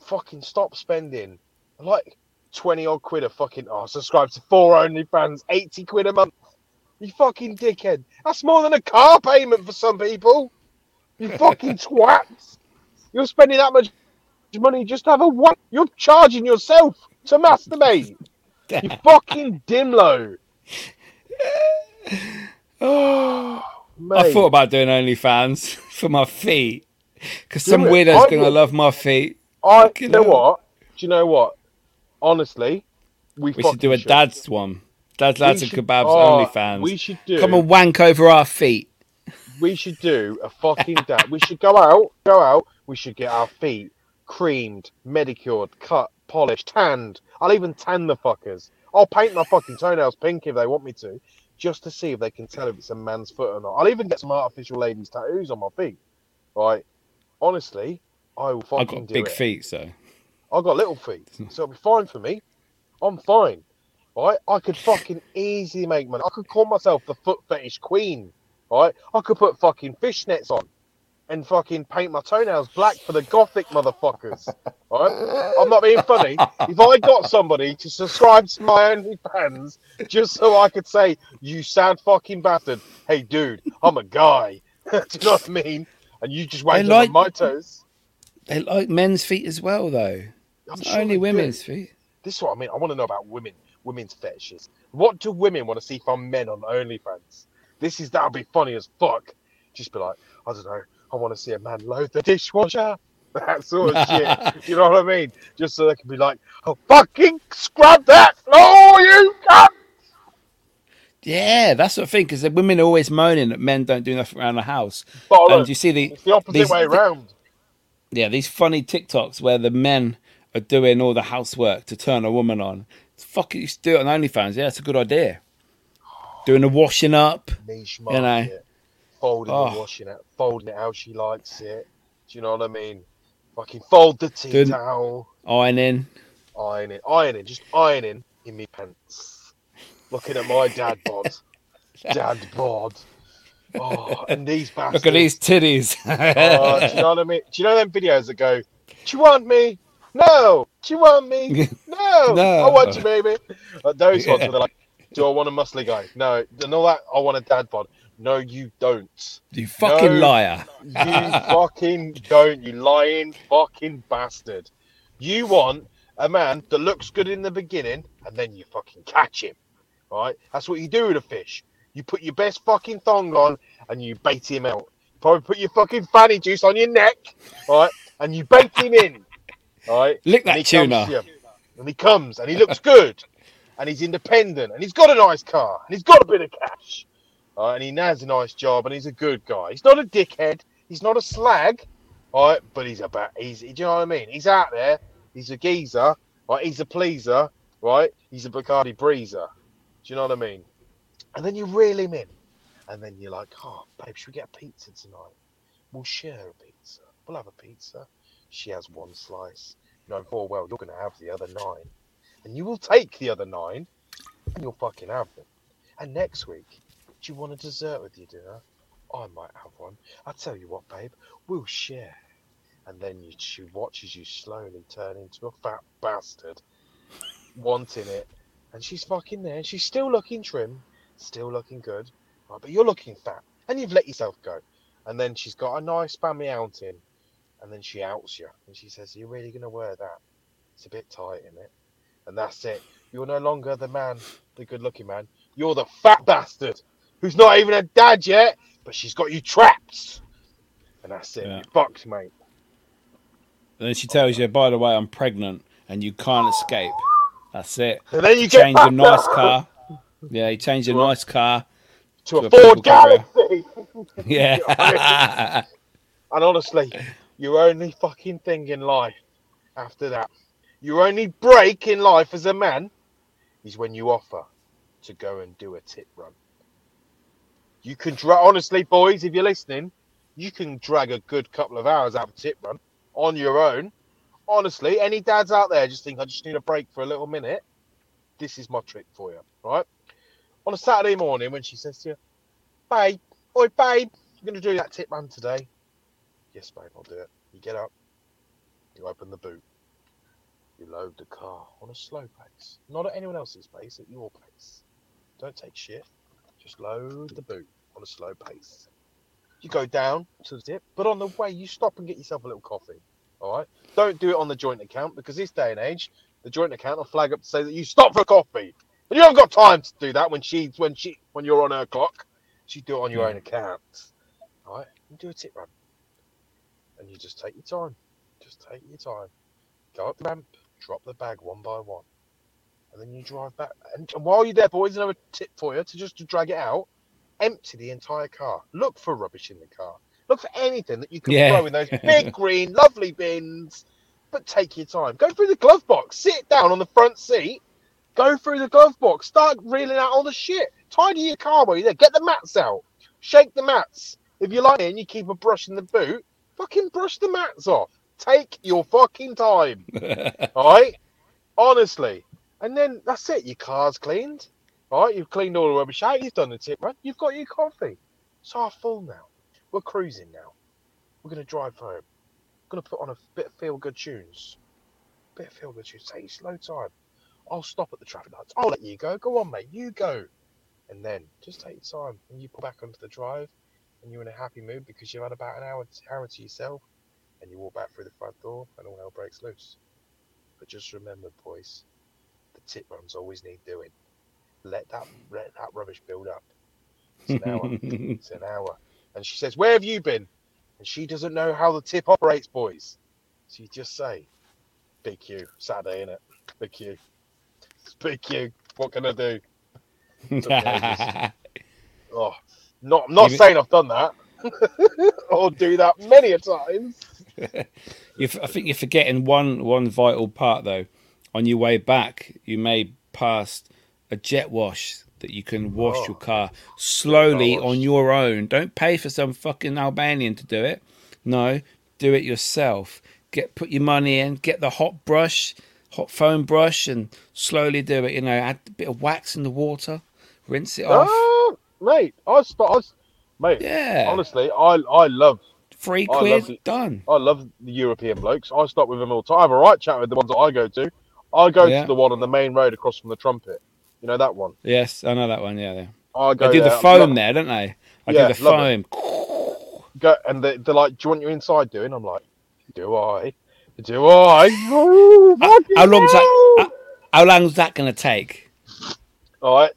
Fucking stop spending like twenty odd quid a fucking. Oh, subscribe to four OnlyFans, eighty quid a month. You fucking dickhead. That's more than a car payment for some people. You fucking twats. You're spending that much money just to have a one. You're charging yourself to masturbate. You fucking dimlo. Oh, I Mate. thought about doing OnlyFans for my feet because some it. weirdo's I gonna love my feet. I, you know what? Do you know what? Honestly, we, We should do a fucking dad's one. Dad's lads and kebabs oh, OnlyFans. We should do. Come and wank over our feet. we should do a fucking dad. we should go out, go out. We should get our feet creamed, medicured, cut, polished, tanned. I'll even tan the fuckers. I'll paint my fucking toenails pink if they want me to, just to see if they can tell if it's a man's foot or not. I'll even get some artificial ladies' tattoos on my feet. Right? Honestly, I will fucking I've got big it. feet, so I've got little feet, so it'll be fine for me. I'm fine. Right? I could fucking easily make money. I could call myself the foot fetish queen. Right? I could put fucking fishnets on. And fucking paint my toenails black for the gothic motherfuckers. Right? I'm not being funny. If I got somebody to subscribe to my OnlyFans just so I could say, "You sad fucking bastard," hey dude, I'm a guy. Do you know what I mean? And you just wait like- on my toes. They like men's feet as well, though. I'm sure only women's do. feet. This is what I mean. I want to know about women, women's fetishes. What do women want to see from men on OnlyFans? This is that'll be funny as fuck. Just be like, I don't know. I want to see a man load the dishwasher. That sort of shit. You know what I mean? Just so they can be like, oh, fucking scrub that floor, you cunt. Yeah, that's the thing because the women are always moaning that men don't do nothing around the house. Bollocks. And you see the It's the opposite these- way around. yeah these funny TikToks where the men are doing all the housework to turn a woman on. Fuck it, you should do it on OnlyFans. Yeah, it's a good idea. Doing the washing up. Niche know. Folding Oh. Ah. the washing it, folding it how she likes it. Do you know what I mean? Fucking fold the tea towel. ironing. ironing, ironing, just ironing in me pants. Looking at my dad bod, dad bod. Oh, and these bastards. Look at these titties. Oh, do you know what I mean? Do you know them videos that go, "Do you want me? No. Do you want me? No. No. I want you, baby." Like those ones where they're like, "Do I want a muscly guy? No." And all that, I want a dad bod. No, you don't. you fucking No. liar. You fucking don't, you lying fucking bastard. You want a man that looks good in the beginning and then you fucking catch him. Right? That's what you do with a fish. You put your best fucking thong on and you bait him out. Probably put your fucking fanny juice on your neck, right? And you bait him in. Right? Lick that tuna. comes to you. And he comes and he looks good. And he's independent and he's got a nice car and he's got a bit of cash. And he has a nice job and he's a good guy. He's not a dickhead. He's not a slag. Right, but he's about he's do you know what I mean? He's out there. He's a geezer. Right, he's a pleaser. Right, he's a Bacardi breezer. Do you know what I mean? And then you reel him in, and then you're like, oh, babe, should we get a pizza tonight? We'll share a pizza. We'll have a pizza. She has one slice. No, full well, you're going to have the other nine. And you will take the other nine, and you'll fucking have them. And next week, you want a dessert with your dinner? I might have one. I tell you what, babe, we'll share. And then you, she watches you slowly turn into a fat bastard, wanting it. And she's fucking there. She's still looking trim, still looking good. Right, but you're looking fat, and you've let yourself go. And then she's got a nice family outing, and then she outs you, and she says, "Are you really gonna wear that? It's a bit tight, isn't it?" And that's it. You're no longer the man, the good-looking man. You're the fat bastard who's not even a dad yet, but she's got you trapped. And that's it. Yeah. Fucked, mate. And then she tells you, by the way, I'm pregnant and you can't escape. That's it. And then you change a nice up car. Yeah, you change a nice car. to to a a Ford. Galaxy. Yeah. And honestly, your only fucking thing in life after that, your only break in life as a man is when you offer to go and do a tip run. You can dra- honestly, boys, if you're listening, you can drag a good couple of hours out of a tip run on your own. Honestly, any dads out there just think I just need a break for a little minute. This is my trick for you, right? On a Saturday morning when she says to you, "Babe, oi, babe, you're gonna do that tip run today." Yes, babe, I'll do it. You get up, you open the boot, you load the car on a slow pace, not at anyone else's pace, at your pace. Don't take shit. Just load the boot on a slow pace. You go down to the tip, but on the way you stop and get yourself a little coffee. All right. Don't do it on the joint account because this day and age, the joint account will flag up to say that you stop for coffee, and you haven't got time to do that when she's when she when you're on her clock. She do it on your Yeah. own account. All right. You do a tip run and you just take your time. Just take your time. Go up the ramp, drop the bag one by one, and then you drive back. And, and while you're there, boys, another tip for you to just to drag it out. Empty the entire car. Look for rubbish in the car. Look for anything that you can Yeah. throw in those big green, lovely bins. But take your time. Go through the glove box. Sit down on the front seat. Go through the glove box. Start reeling out all the shit. Tidy your car while you're there. Get the mats out. Shake the mats. If you like it and you keep a brush in the boot, fucking brush the mats off. Take your fucking time. All right? Honestly. And then that's it. Your car's cleaned. Right? You've cleaned all the rubbish out. You've done the tip run. You've got your coffee. It's half full now. We're cruising now. We're gonna drive home. gonna put on a bit of feel good tunes. Bit of feel good tunes. Take your slow time. I'll stop at the traffic lights. I'll let you go. Go on, mate. You go. And then just take your time. And you pull back onto the drive, and you're in a happy mood because you've had about an hour, hour to yourself, and you walk back through the front door, and all hell breaks loose. But just remember, boys, the tip runs always need doing. Let that let that rubbish build up. It's an hour. it's an hour. And she says, Where have you been? And she doesn't know how the tip operates, boys. So you just say, Big Q, Saturday, innit? Big Q. It's Big Q. What can I do? Oh, not, I'm not Even- saying I've done that. or do that many a times. I think you're forgetting one one vital part though. On your way back, you may pass a jet wash that you can wash Oh. your car slowly on your own. Don't pay for some fucking Albanian to do it. No, do it yourself. Get put your money in. Get the hot brush, hot foam brush, and slowly do it. You know, add a bit of wax in the water, rinse it off. Oh, mate, I. I, was- mate, Yeah, honestly, I I love three I quid love it. done. I love the European blokes. I stop with them all the time. I have a right chat with the ones that I go to. I go Yeah. to the one on the main road across from the trumpet. You know that one. Yes, I know that one. Yeah, yeah. I go They do the foam lo- there, don't they? I Yeah, do the foam. Go, and they, they're like, "Do you want your inside doing?" I'm like, "Do I? Do I?" Oh, How long's fucking that? hell! Uh, how, how long's that going to take? All right.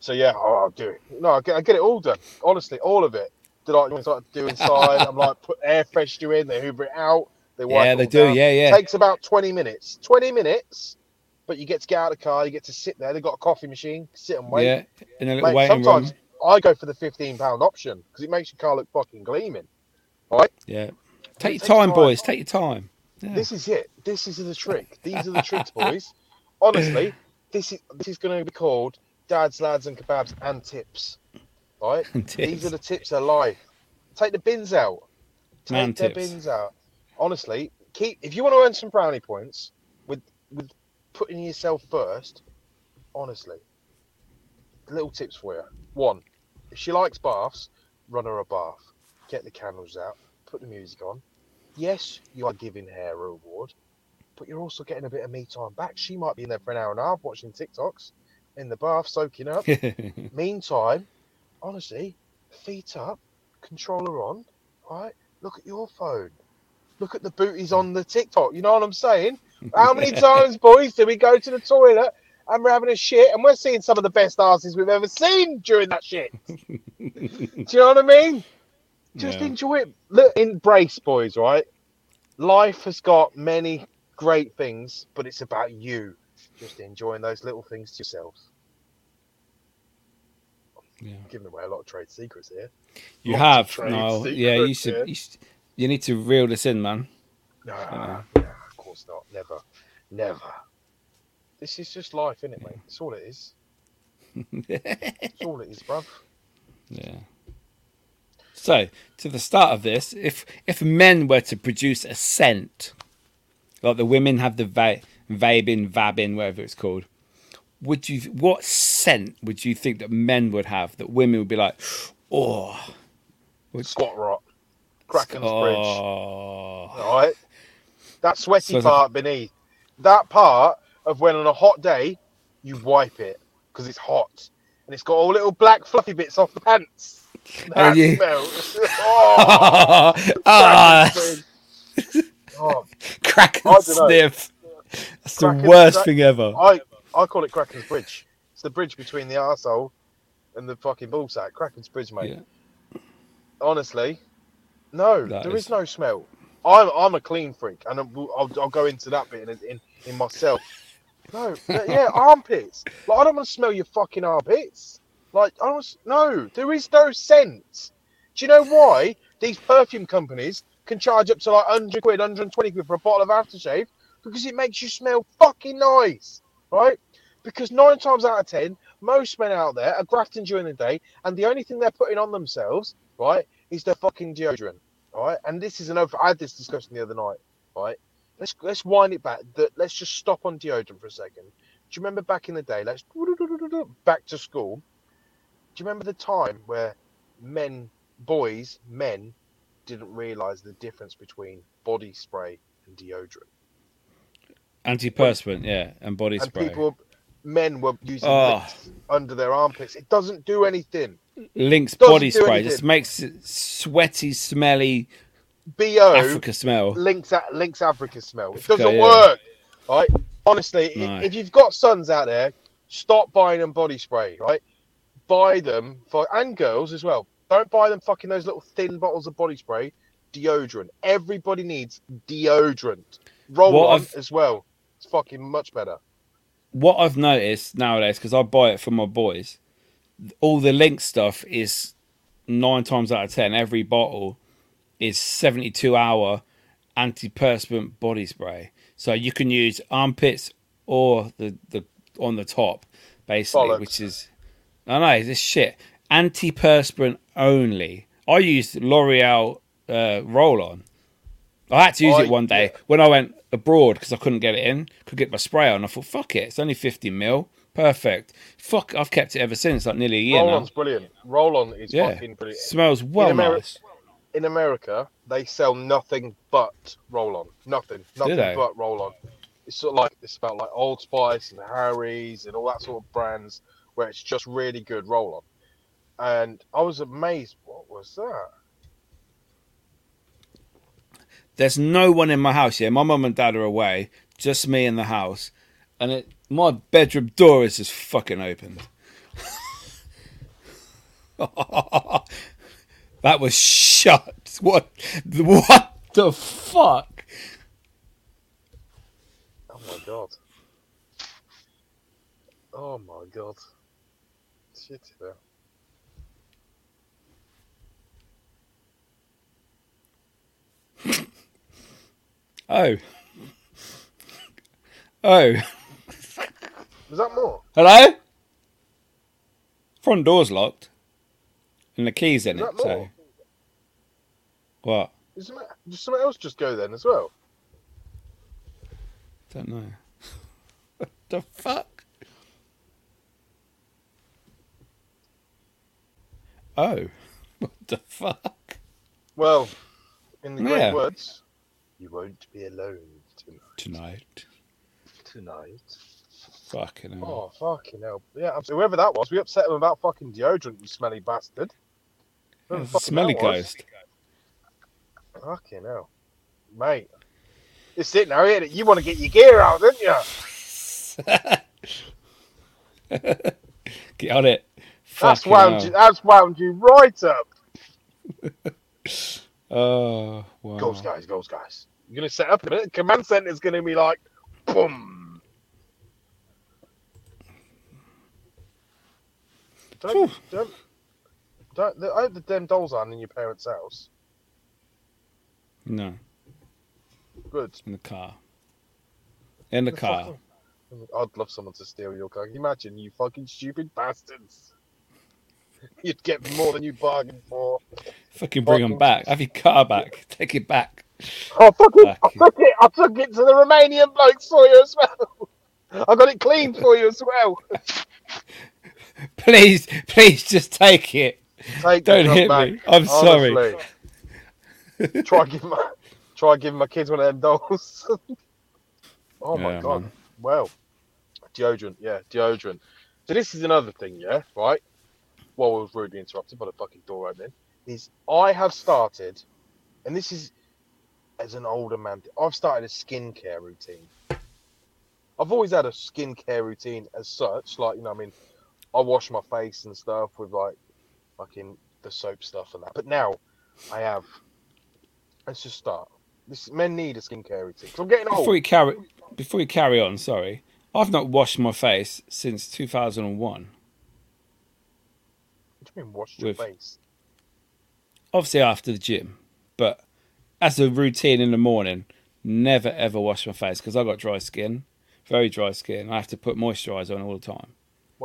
So yeah, oh, I'll do it. No, I get, I get it all done. Honestly, all of it. Did like you to do inside? I'm like, put air freshener in. They hoover it out. They wipe Yeah, it they do. down. Yeah, yeah. takes about 20 minutes. 20 minutes, but you get to get out of the car. You get to sit there. They've got a coffee machine. Sit and wait. Yeah, in a little Mate, waiting sometimes room. I go for the 15 pound option because it makes your car look fucking gleaming. Right? Yeah. Take your time, time. boys. Take your time. Yeah. This is it. This is the trick. These are the tricks, boys. Honestly, this is this is going to be called Dad's Lads and Kebabs and Tips. Right? And tips. These are the tips of life. Take the bins out. Take Man the tips. bins out. Honestly, keep if you want to earn some brownie points with with putting yourself first. Honestly, little tips for you. One, if she likes baths, run her a bath. Get the candles out. Put the music on. Yes, you are giving her a reward, but you're also getting a bit of me time back. She might be in there for an hour and a half watching TikToks in the bath, soaking up. Meantime, honestly, feet up, controller on, right? Look at your phone. Look at the booties on the TikTok. You know what I'm saying? How many times, boys, do we go to the toilet and we're having a shit and we're seeing some of the best asses we've ever seen during that shit? do you know what I mean? Just Yeah. enjoy it. Look, embrace, boys, right? Life has got many great things, but it's about you just enjoying those little things to yourselves. Yeah. Giving away a lot of trade secrets here. You Lots have. No, yeah, you should, you should. You need to reel this in, man. No, of course not. Never. Never. This is just life, isn't it, mate? That's all it is. That's all it is, bruv. Yeah. So, to the start of this, if if men were to produce a scent, like the women have the va- vabin, vabin, whatever it's called, would you? What scent would you think that men would have that women would be like, oh, Squat rot. Kraken's bridge. oh, All right? That sweaty So the- part beneath. That part of when on a hot day, you wipe it because it's hot. And it's got all little black fluffy bits off the pants. That you- smell. oh, ah, bridge. oh, crack and sniff. That's the Kraken- worst crack- thing ever. I, I call it Kraken's bridge. It's the bridge between the arsehole and the fucking ballsack. Kraken's bridge, mate. Yeah. Honestly, no, That there is- is no smell. I'm I'm a clean freak, and I'll, I'll, I'll go into that bit in, in in myself. No, yeah, armpits. Like I don't want to smell your fucking armpits. Like I don't. want- No, there is no scent. Do you know why these perfume companies can charge up to like 100 quid, 120 quid for a bottle of aftershave? Because it makes you smell fucking nice, right? Because nine times out of ten, most men out there are grafting during the day, and the only thing they're putting on themselves, right, is their fucking deodorant, right? And this is an over. I had this discussion the other night, right? Let's let's wind it back. That let's just stop on deodorant for a second. Do you remember back in the day? Let's back to school. Do you remember the time where men, boys, men, didn't realise the difference between body spray and deodorant. Antiperspirant, yeah, and body and spray. people, men were using Oh. Under their armpits. It doesn't do anything. Lynx Doesn't body spray anything. just makes it sweaty, smelly Bo Africa smell. Lynx Lynx Africa smell. It Africa, doesn't yeah. work. Right? Honestly, No. if you've got sons out there, stop buying them body spray. Right? Buy them for and girls as well. Don't buy them fucking those little thin bottles of body spray. Deodorant. Everybody needs deodorant. Roll What on I've- as well. It's fucking much better. What I've noticed nowadays, because I buy it for my boys, all the link stuff is nine times out of ten. Every bottle is seventy-two hour antiperspirant body spray, so you can use armpits or the the on the top, basically, Bollocks. which is I know this shit antiperspirant only. I used L'Oreal uh, roll on. I had to use I- it one day when I went abroad because I couldn't get it in. Could get my spray on. I thought, fuck it, it's only fifty mil, perfect. Fuck, I've kept it ever since, like nearly a year Roll on's brilliant. Roll on is Yeah, fucking brilliant. smells well Ameri- nice. in America, they sell nothing but roll on. Nothing. Nothing but roll on. It's sort of like it's about like Old Spice and Harry's and all that sort of brands where it's just really good roll on. And I was amazed. What was that? There's no one in my house yet. My mum and dad are away, just me in the house, and it, my bedroom door is just fucking opened. that was shut. What? What the fuck? Oh my god. Oh my god. Shit. yeah. Oh. Oh. Was that more? Hello? Front door's locked. And the key's in Is it, so. more? Did What? something, did something else just go then as well? Don't know. what the fuck? Oh. What the fuck? Well, in the great Yeah. words, you won't be alone tonight. Tonight. Tonight. Fucking hell. Oh, fucking hell. Yeah, whoever that was, we upset him about fucking deodorant, you smelly bastard. A smelly ghost. Fucking hell. Mate. It's it now, it? You want to get your gear out, don't you? Get on it. That's wound, you, that's wound you right up. Oh, wow. Goals, guys, goals, guys. You're going to set up a minute. Command center's going to be like, boom. Don't, don't, don't, I hope the damn dolls aren't in your parents' house. No, Good. in the car. In the car. I'd love someone to steal your car. Can you imagine, you fucking stupid bastards? You'd get more than you bargained for. Fucking bring them back. Have your car back. Take it back. Oh, fuck it! I took it! I took it to the Romanian blokes for you as well! I got it cleaned for you as well! Please, please just take it. Take Don't hit back, me. I'm sorry. honestly. try give my try giving my kids one of them dolls. oh my Yeah, god. man. Well, deodorant, yeah, deodorant. So this is another thing, yeah, right? While I was rudely interrupted by the fucking door opening, is I have started, and this is as an older man, I've started a skincare routine. I've always had a skincare routine as such, like you know, I mean, I wash my face and stuff with like fucking the soap stuff and that. But now I have. Let's just start. This men need a skincare routine. I'm getting old. Before you carry, before you carry on, sorry, I've not washed my face since 2001. What do you mean wash your face? Obviously after the gym, but as a routine in the morning, never ever wash my face because I've got dry skin, very dry skin. I have to put moisturiser on all the time.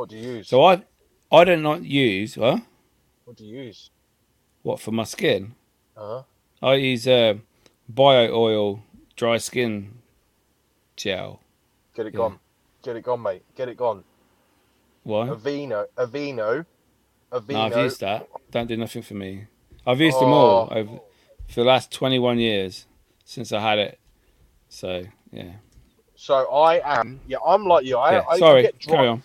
What do you use? So I, I do not use huh? what do you use? What for my skin? Uh-huh. I use uh, bio oil dry skin gel. Get it Yeah. gone. Get it gone, mate. Get it gone. Why? Aveeno. Aveeno. Aveeno. No, I've used that. Don't do nothing for me. I've used them all Oh. over for the last 21 years since I had it. So yeah. So I am, yeah, I'm like you. I, yeah. I, Sorry, get dry, carry on.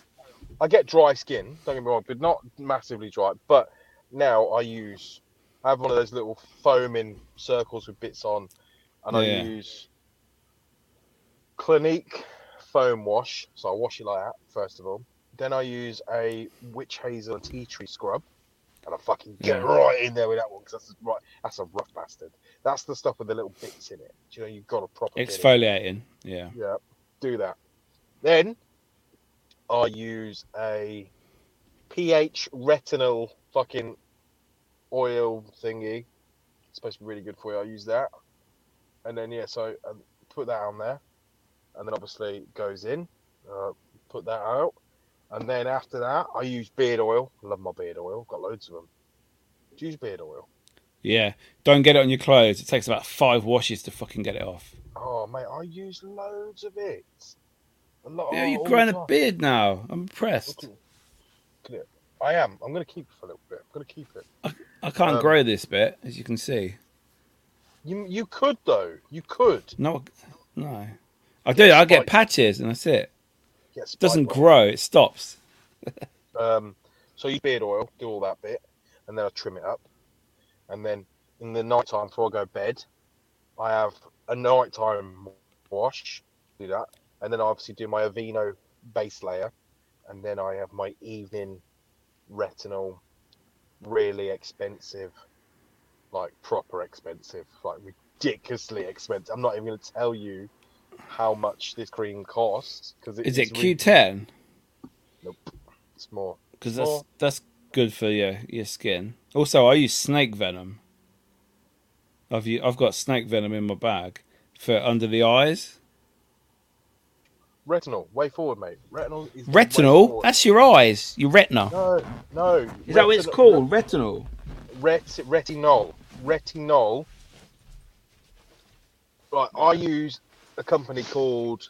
I get dry skin. Don't get me wrong, but not massively dry. But now I use, I have one of those little foaming circles with bits on, and I use Clinique foam wash. So I wash it like that first of all. Then I use a witch hazel tea tree scrub, and I fucking get Yeah. right in there with that one because that's right. That's a rough bastard. That's the stuff with the little bits in it. Do you know you've got a proper bit in it. Exfoliating. Yeah. Yeah, do that. Then I use a pH retinol fucking oil thingy. It's supposed to be really good for you. I use that, and then yeah, so um, put that on there, and then obviously it goes in. Uh, put that out, and then after that, I use beard oil. Love my beard oil. Got loads of them. Do you use beard oil? Yeah. Don't get it on your clothes. It takes about five washes to fucking get it off. Oh mate, I use loads of it. Lot. Yeah, you're growing a beard now. I'm impressed. Look at it. I am. I'm going to keep it for a little bit. I'm going to keep it. I can't Um, grow this bit, as you can see. You you could though. You could. No, no. I do. I get patches, and that's it. Get It doesn't grow. It stops. Um, so you beard oil, do all that bit, and then I trim it up, and then in the night time before I go to bed, I have a nighttime wash. Do that, and then I obviously do my Aveeno base layer, and then I have my evening retinol, really expensive, like proper expensive, like ridiculously expensive. I'm not even going to tell you how much this cream costs because Is it Q10? Nope, It's more. Because that's that's good for your your skin. Also, I use snake venom. I've I've got snake venom in my bag for under the eyes. Retinol, way forward, mate. Retinol is the way Retinol. That's your eyes. Your retina. No, no. Is that what it's retinol- called? Retinol. Ret, retinol. Retinol. Right, I use a company called.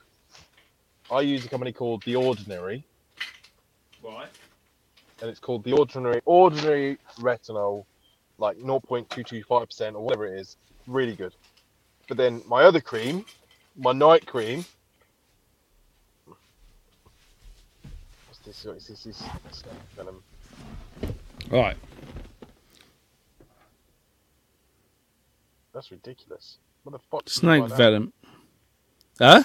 I use a company called The Ordinary, Right. and it's called The Ordinary Ordinary Retinol, like 0.225% or whatever it is. Really good. But then my other cream, my night cream. This? What's this? Is snake venom. Right. That's ridiculous. What the fuck? Snake venom. Huh?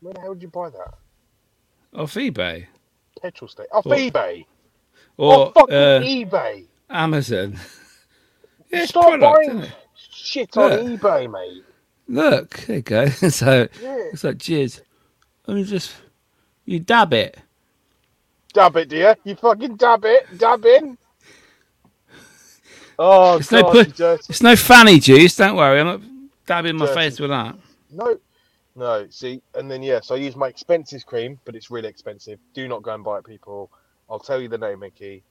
Where the hell did you buy that? Off eBay Petrol station. Off What? eBay. or fucking uh, eBay. Amazon. Yeah, Stop product, buying shit on Look. eBay, mate. Look, there you go. so Yeah. it's like jizz. I mean, just you dab it. Dab it, dear. You fucking dab it. Dab in. Oh, It's no God, put- you. It's no fanny juice. Don't worry. I'm not dabbing my Dirty. face with that. No. No, see, and then, yeah, so I use my expensive cream, but it's really expensive. Do not go and buy it, people. I'll tell you the name, Mickey.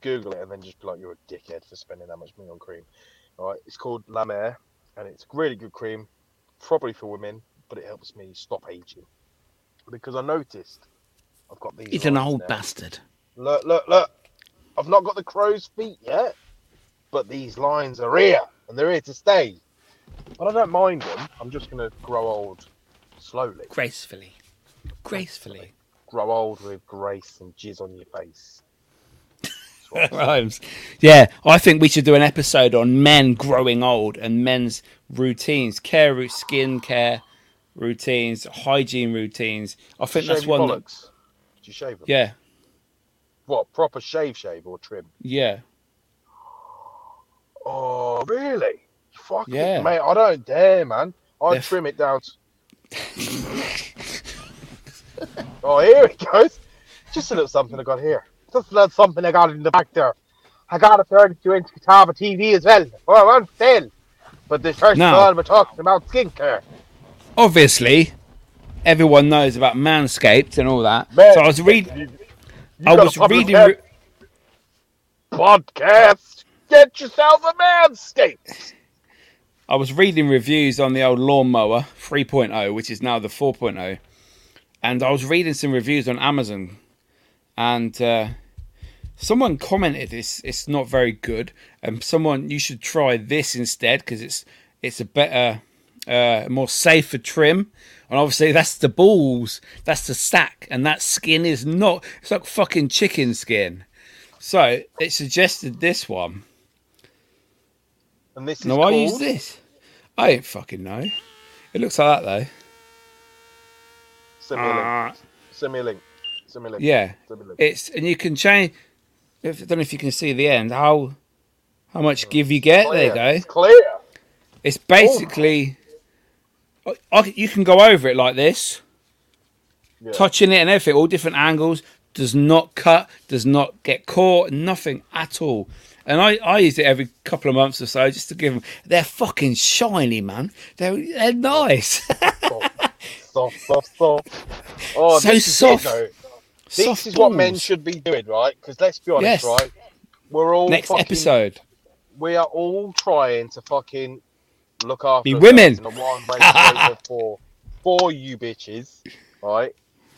Google it and then just be like, you're a dickhead for spending that much money on cream. All right, it's called La Mer, and it's really good cream, probably for women, but it helps me stop aging. Because I noticed I've got these. He's an old now. bastard. Look, look, look. I've not got the crow's feet yet, but these lines are here, and they're here to stay. But I don't mind them. I'm just going to grow old slowly. Gracefully. Gracefully. Grow old with grace and jizz on your face. That's what I'm Rhymes. Yeah, I think we should do an episode on men growing old and men's routines, care, skin care routines, hygiene routines. I think Shave that's one that. Did you shave them? Yeah, What, proper shave shave or trim? yeah. Oh, really? Fuck Yeah. it, mate. I don't dare, man. I trim it down. Oh, here it goes. Just a little something I got here. Just a little something I got in the back there. I got a 32 inch guitar TV as well. Oh, on sale. But this first Now- all, we're talking about skincare. Obviously, everyone knows about Manscaped and all that. Man, so I was reading. I was reading. Re- podcast. Get yourself a manscape. I was reading reviews on the old lawnmower 3.0, which is now the 4.0, and I was reading some reviews on Amazon, and uh, someone commented it's it's not very good, and someone you should try this instead because it's it's a better, uh, more safer trim. And obviously that's the balls, that's the stack, and that skin is not. It's like fucking chicken skin. So it suggested this one. And this is No, called... I use this. I ain't fucking know. It looks like that Send me a link. though. Send me a link. Send me a link. Yeah, Send a link. it's and you can change. If, I don't know if you can see the end. How how much give you get? There you go. It's clear. It's oh. basically I, I- you can go over it like this, Yeah. touching it and everything, all different angles. Does not cut, does not get caught, nothing at all. And I, I use it every couple of months or so just to give them. They're fucking shiny, man. They're they're nice. soft, soft, soft. Oh, So this is it, soft. though. This Soft is what men should be doing, right? Because let's be honest, Yes. right? We're all Next fucking, episode. We are all trying to fucking look after Be women. in a one way for for you bitches, right?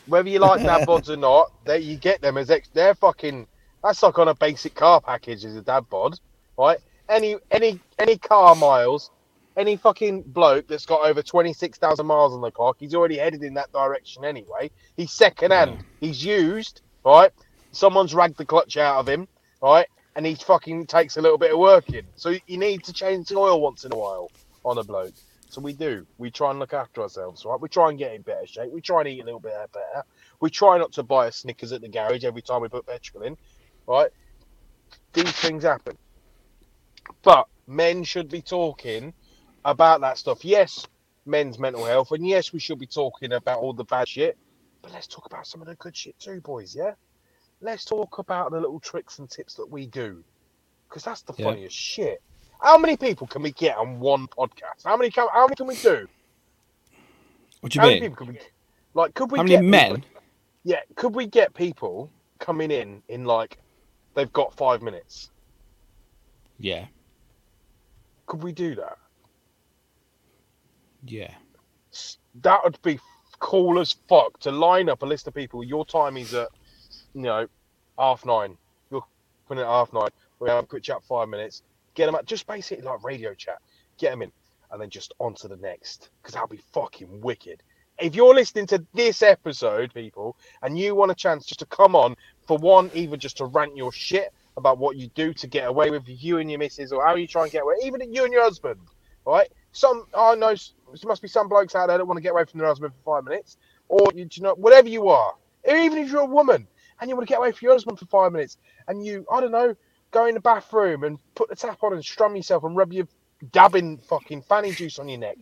Whether you like dad bods or not, they you get them as ex. They're fucking. That's like on a basic car package as a dad bod, right? Any any any car miles, any fucking bloke that's got over twenty six thousand miles on the clock, he's already headed in that direction anyway. He's second hand. Mm. He's used, right? Someone's ragged the clutch out of him, right? And he fucking takes a little bit of working. So you need to change the oil once in a while on a bloke. So we do. We try and look after ourselves, right? We try and get in better shape. We try and eat a little bit better. We try not to buy a Snickers at the garage every time we put petrol in, right? These things happen. But men should be talking about that stuff. Yes, men's mental health, and yes, we should be talking about all the bad shit. But let's talk about some of the good shit too, boys. Yeah. Let's talk about the little tricks and tips that we do, because that's the Yeah. funniest shit. How many people can we get on one podcast? How many? Can, how many can we do? What do you how many mean? people can we? Like, could we? How many get men? people- yeah, could we get people coming in in like they've got five minutes? Yeah, Could we do that? yeah. That would be cool as fuck to line up a list of people. Your time is at, you know, half nine. You're coming at half nine. We have a quick chat, five minutes. Get them at just basically like radio chat. Get them in, and then just on to the next because that'll be fucking wicked. If you're listening to this episode, people, and you want a chance just to come on for one, either just to rant your shit about what you do to get away with you and your missus, or how you try and get away, even you and your husband, right? Some I know there must be some blokes out there that want to get away from their husband for five minutes, or you, you know whatever you are, even if you're a woman and you want to get away from your husband for five minutes, and you I don't know go in the bathroom and put the tap on and strum yourself and rub your dabbing fucking fanny juice on your neck.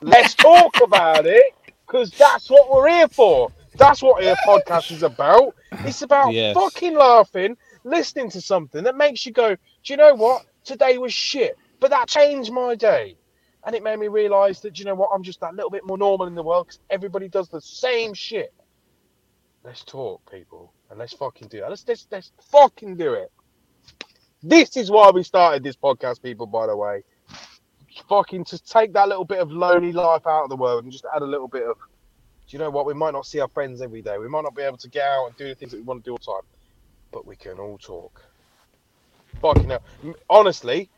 Let's talk about it because that's what we're here for. That's what our podcast is about. It's about Yes. fucking laughing, listening to something that makes you go, do you know what? Today was shit, but that changed my day. And it made me realise that, you know what? I'm just that little bit more normal in the world because everybody does the same shit. Let's talk, people, and let's fucking do that. Let's, let's, let's fucking do it. This is why we started this podcast, people, by the way. Fucking to take that little bit of lonely life out of the world and just add a little bit of, do you know what? We might not see our friends every day. We might not be able to get out and do the things that we want to do all the time, but we can all talk. Fucking hell. Honestly,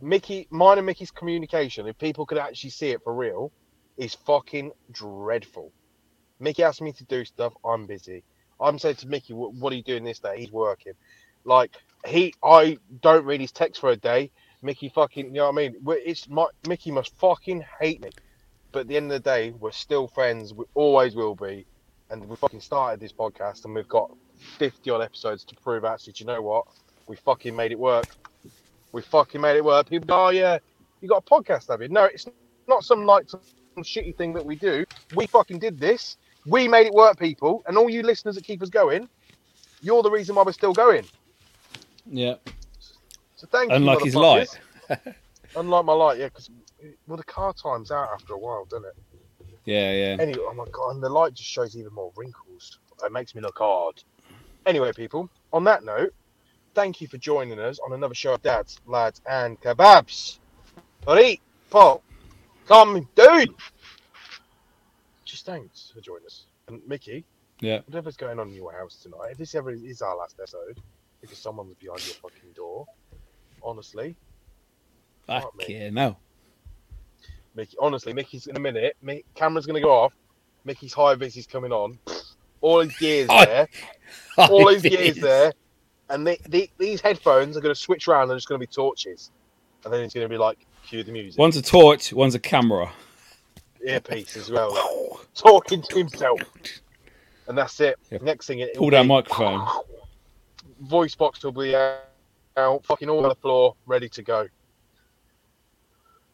Mickey, mine and Mickey's communication, if people could actually see it for real, is fucking dreadful. Mickey asks me to do stuff, I'm busy. I'm saying to Mickey, "What what are you doing this day?" He's working. Like he, I don't read his text for a day. Mickey fucking, you know what I mean? It's my Mickey must fucking hate me. But at the end of the day, we're still friends. We always will be. And we fucking started this podcast, and we've got 50 odd episodes to prove actually, do you know what? We fucking made it work. We fucking made it work. People go, oh yeah, you got a podcast, have you? No, it's not some like some shitty thing that we do. We fucking did this. We made it work, people. And all you listeners that keep us going, you're the reason why we're still going. Yeah. So thank Unlike you. his light. Unlike my light, yeah, because well, the car time's out after a while, doesn't it? Yeah, yeah. Anyway, oh my god, and the light just shows even more wrinkles. It makes me look hard. Anyway, people, on that note, thank you for joining us on another show of Dads, Lads, and Kebabs. Alright, Paul, come, dude. Just thanks for joining us. And Mickey, Yeah. whatever's going on in your house tonight, if this ever is our last episode, because someone was behind your fucking door. Honestly, Fuck Fuck yeah, no. Mickey. Honestly, Mickey's in a minute. Mick, camera's gonna go off. Mickey's high vis is coming on. All his gears there. All his gears there. And the, the, these headphones are going to switch around. They're just going to be torches. And then it's going to be like, cue the music. One's a torch, one's a camera. earpiece as well, like, talking to himself. And that's it. Next thing, it Pull down microphone. Voice box will be out, fucking all on the floor, ready to go.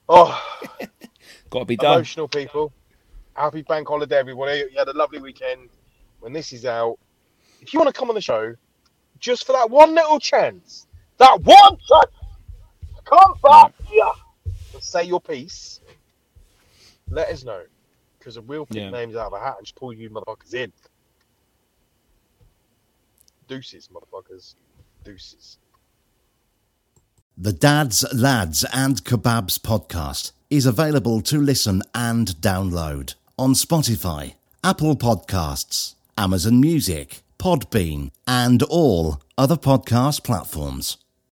Oh, Got to be done. emotional people. Happy bank holiday, everybody. You had a lovely weekend. When this is out, if you want to come on the show, just for that one little chance, that one chance, come back here and say your piece. Let us know, because we'll pick Yeah. names out of a hat and just pull you motherfuckers in. Deuces, motherfuckers. Deuces. The Dads, Lads, and Kebabs podcast is available to listen and download on Spotify, Apple Podcasts, Amazon Music, Podbean, and all other podcast platforms.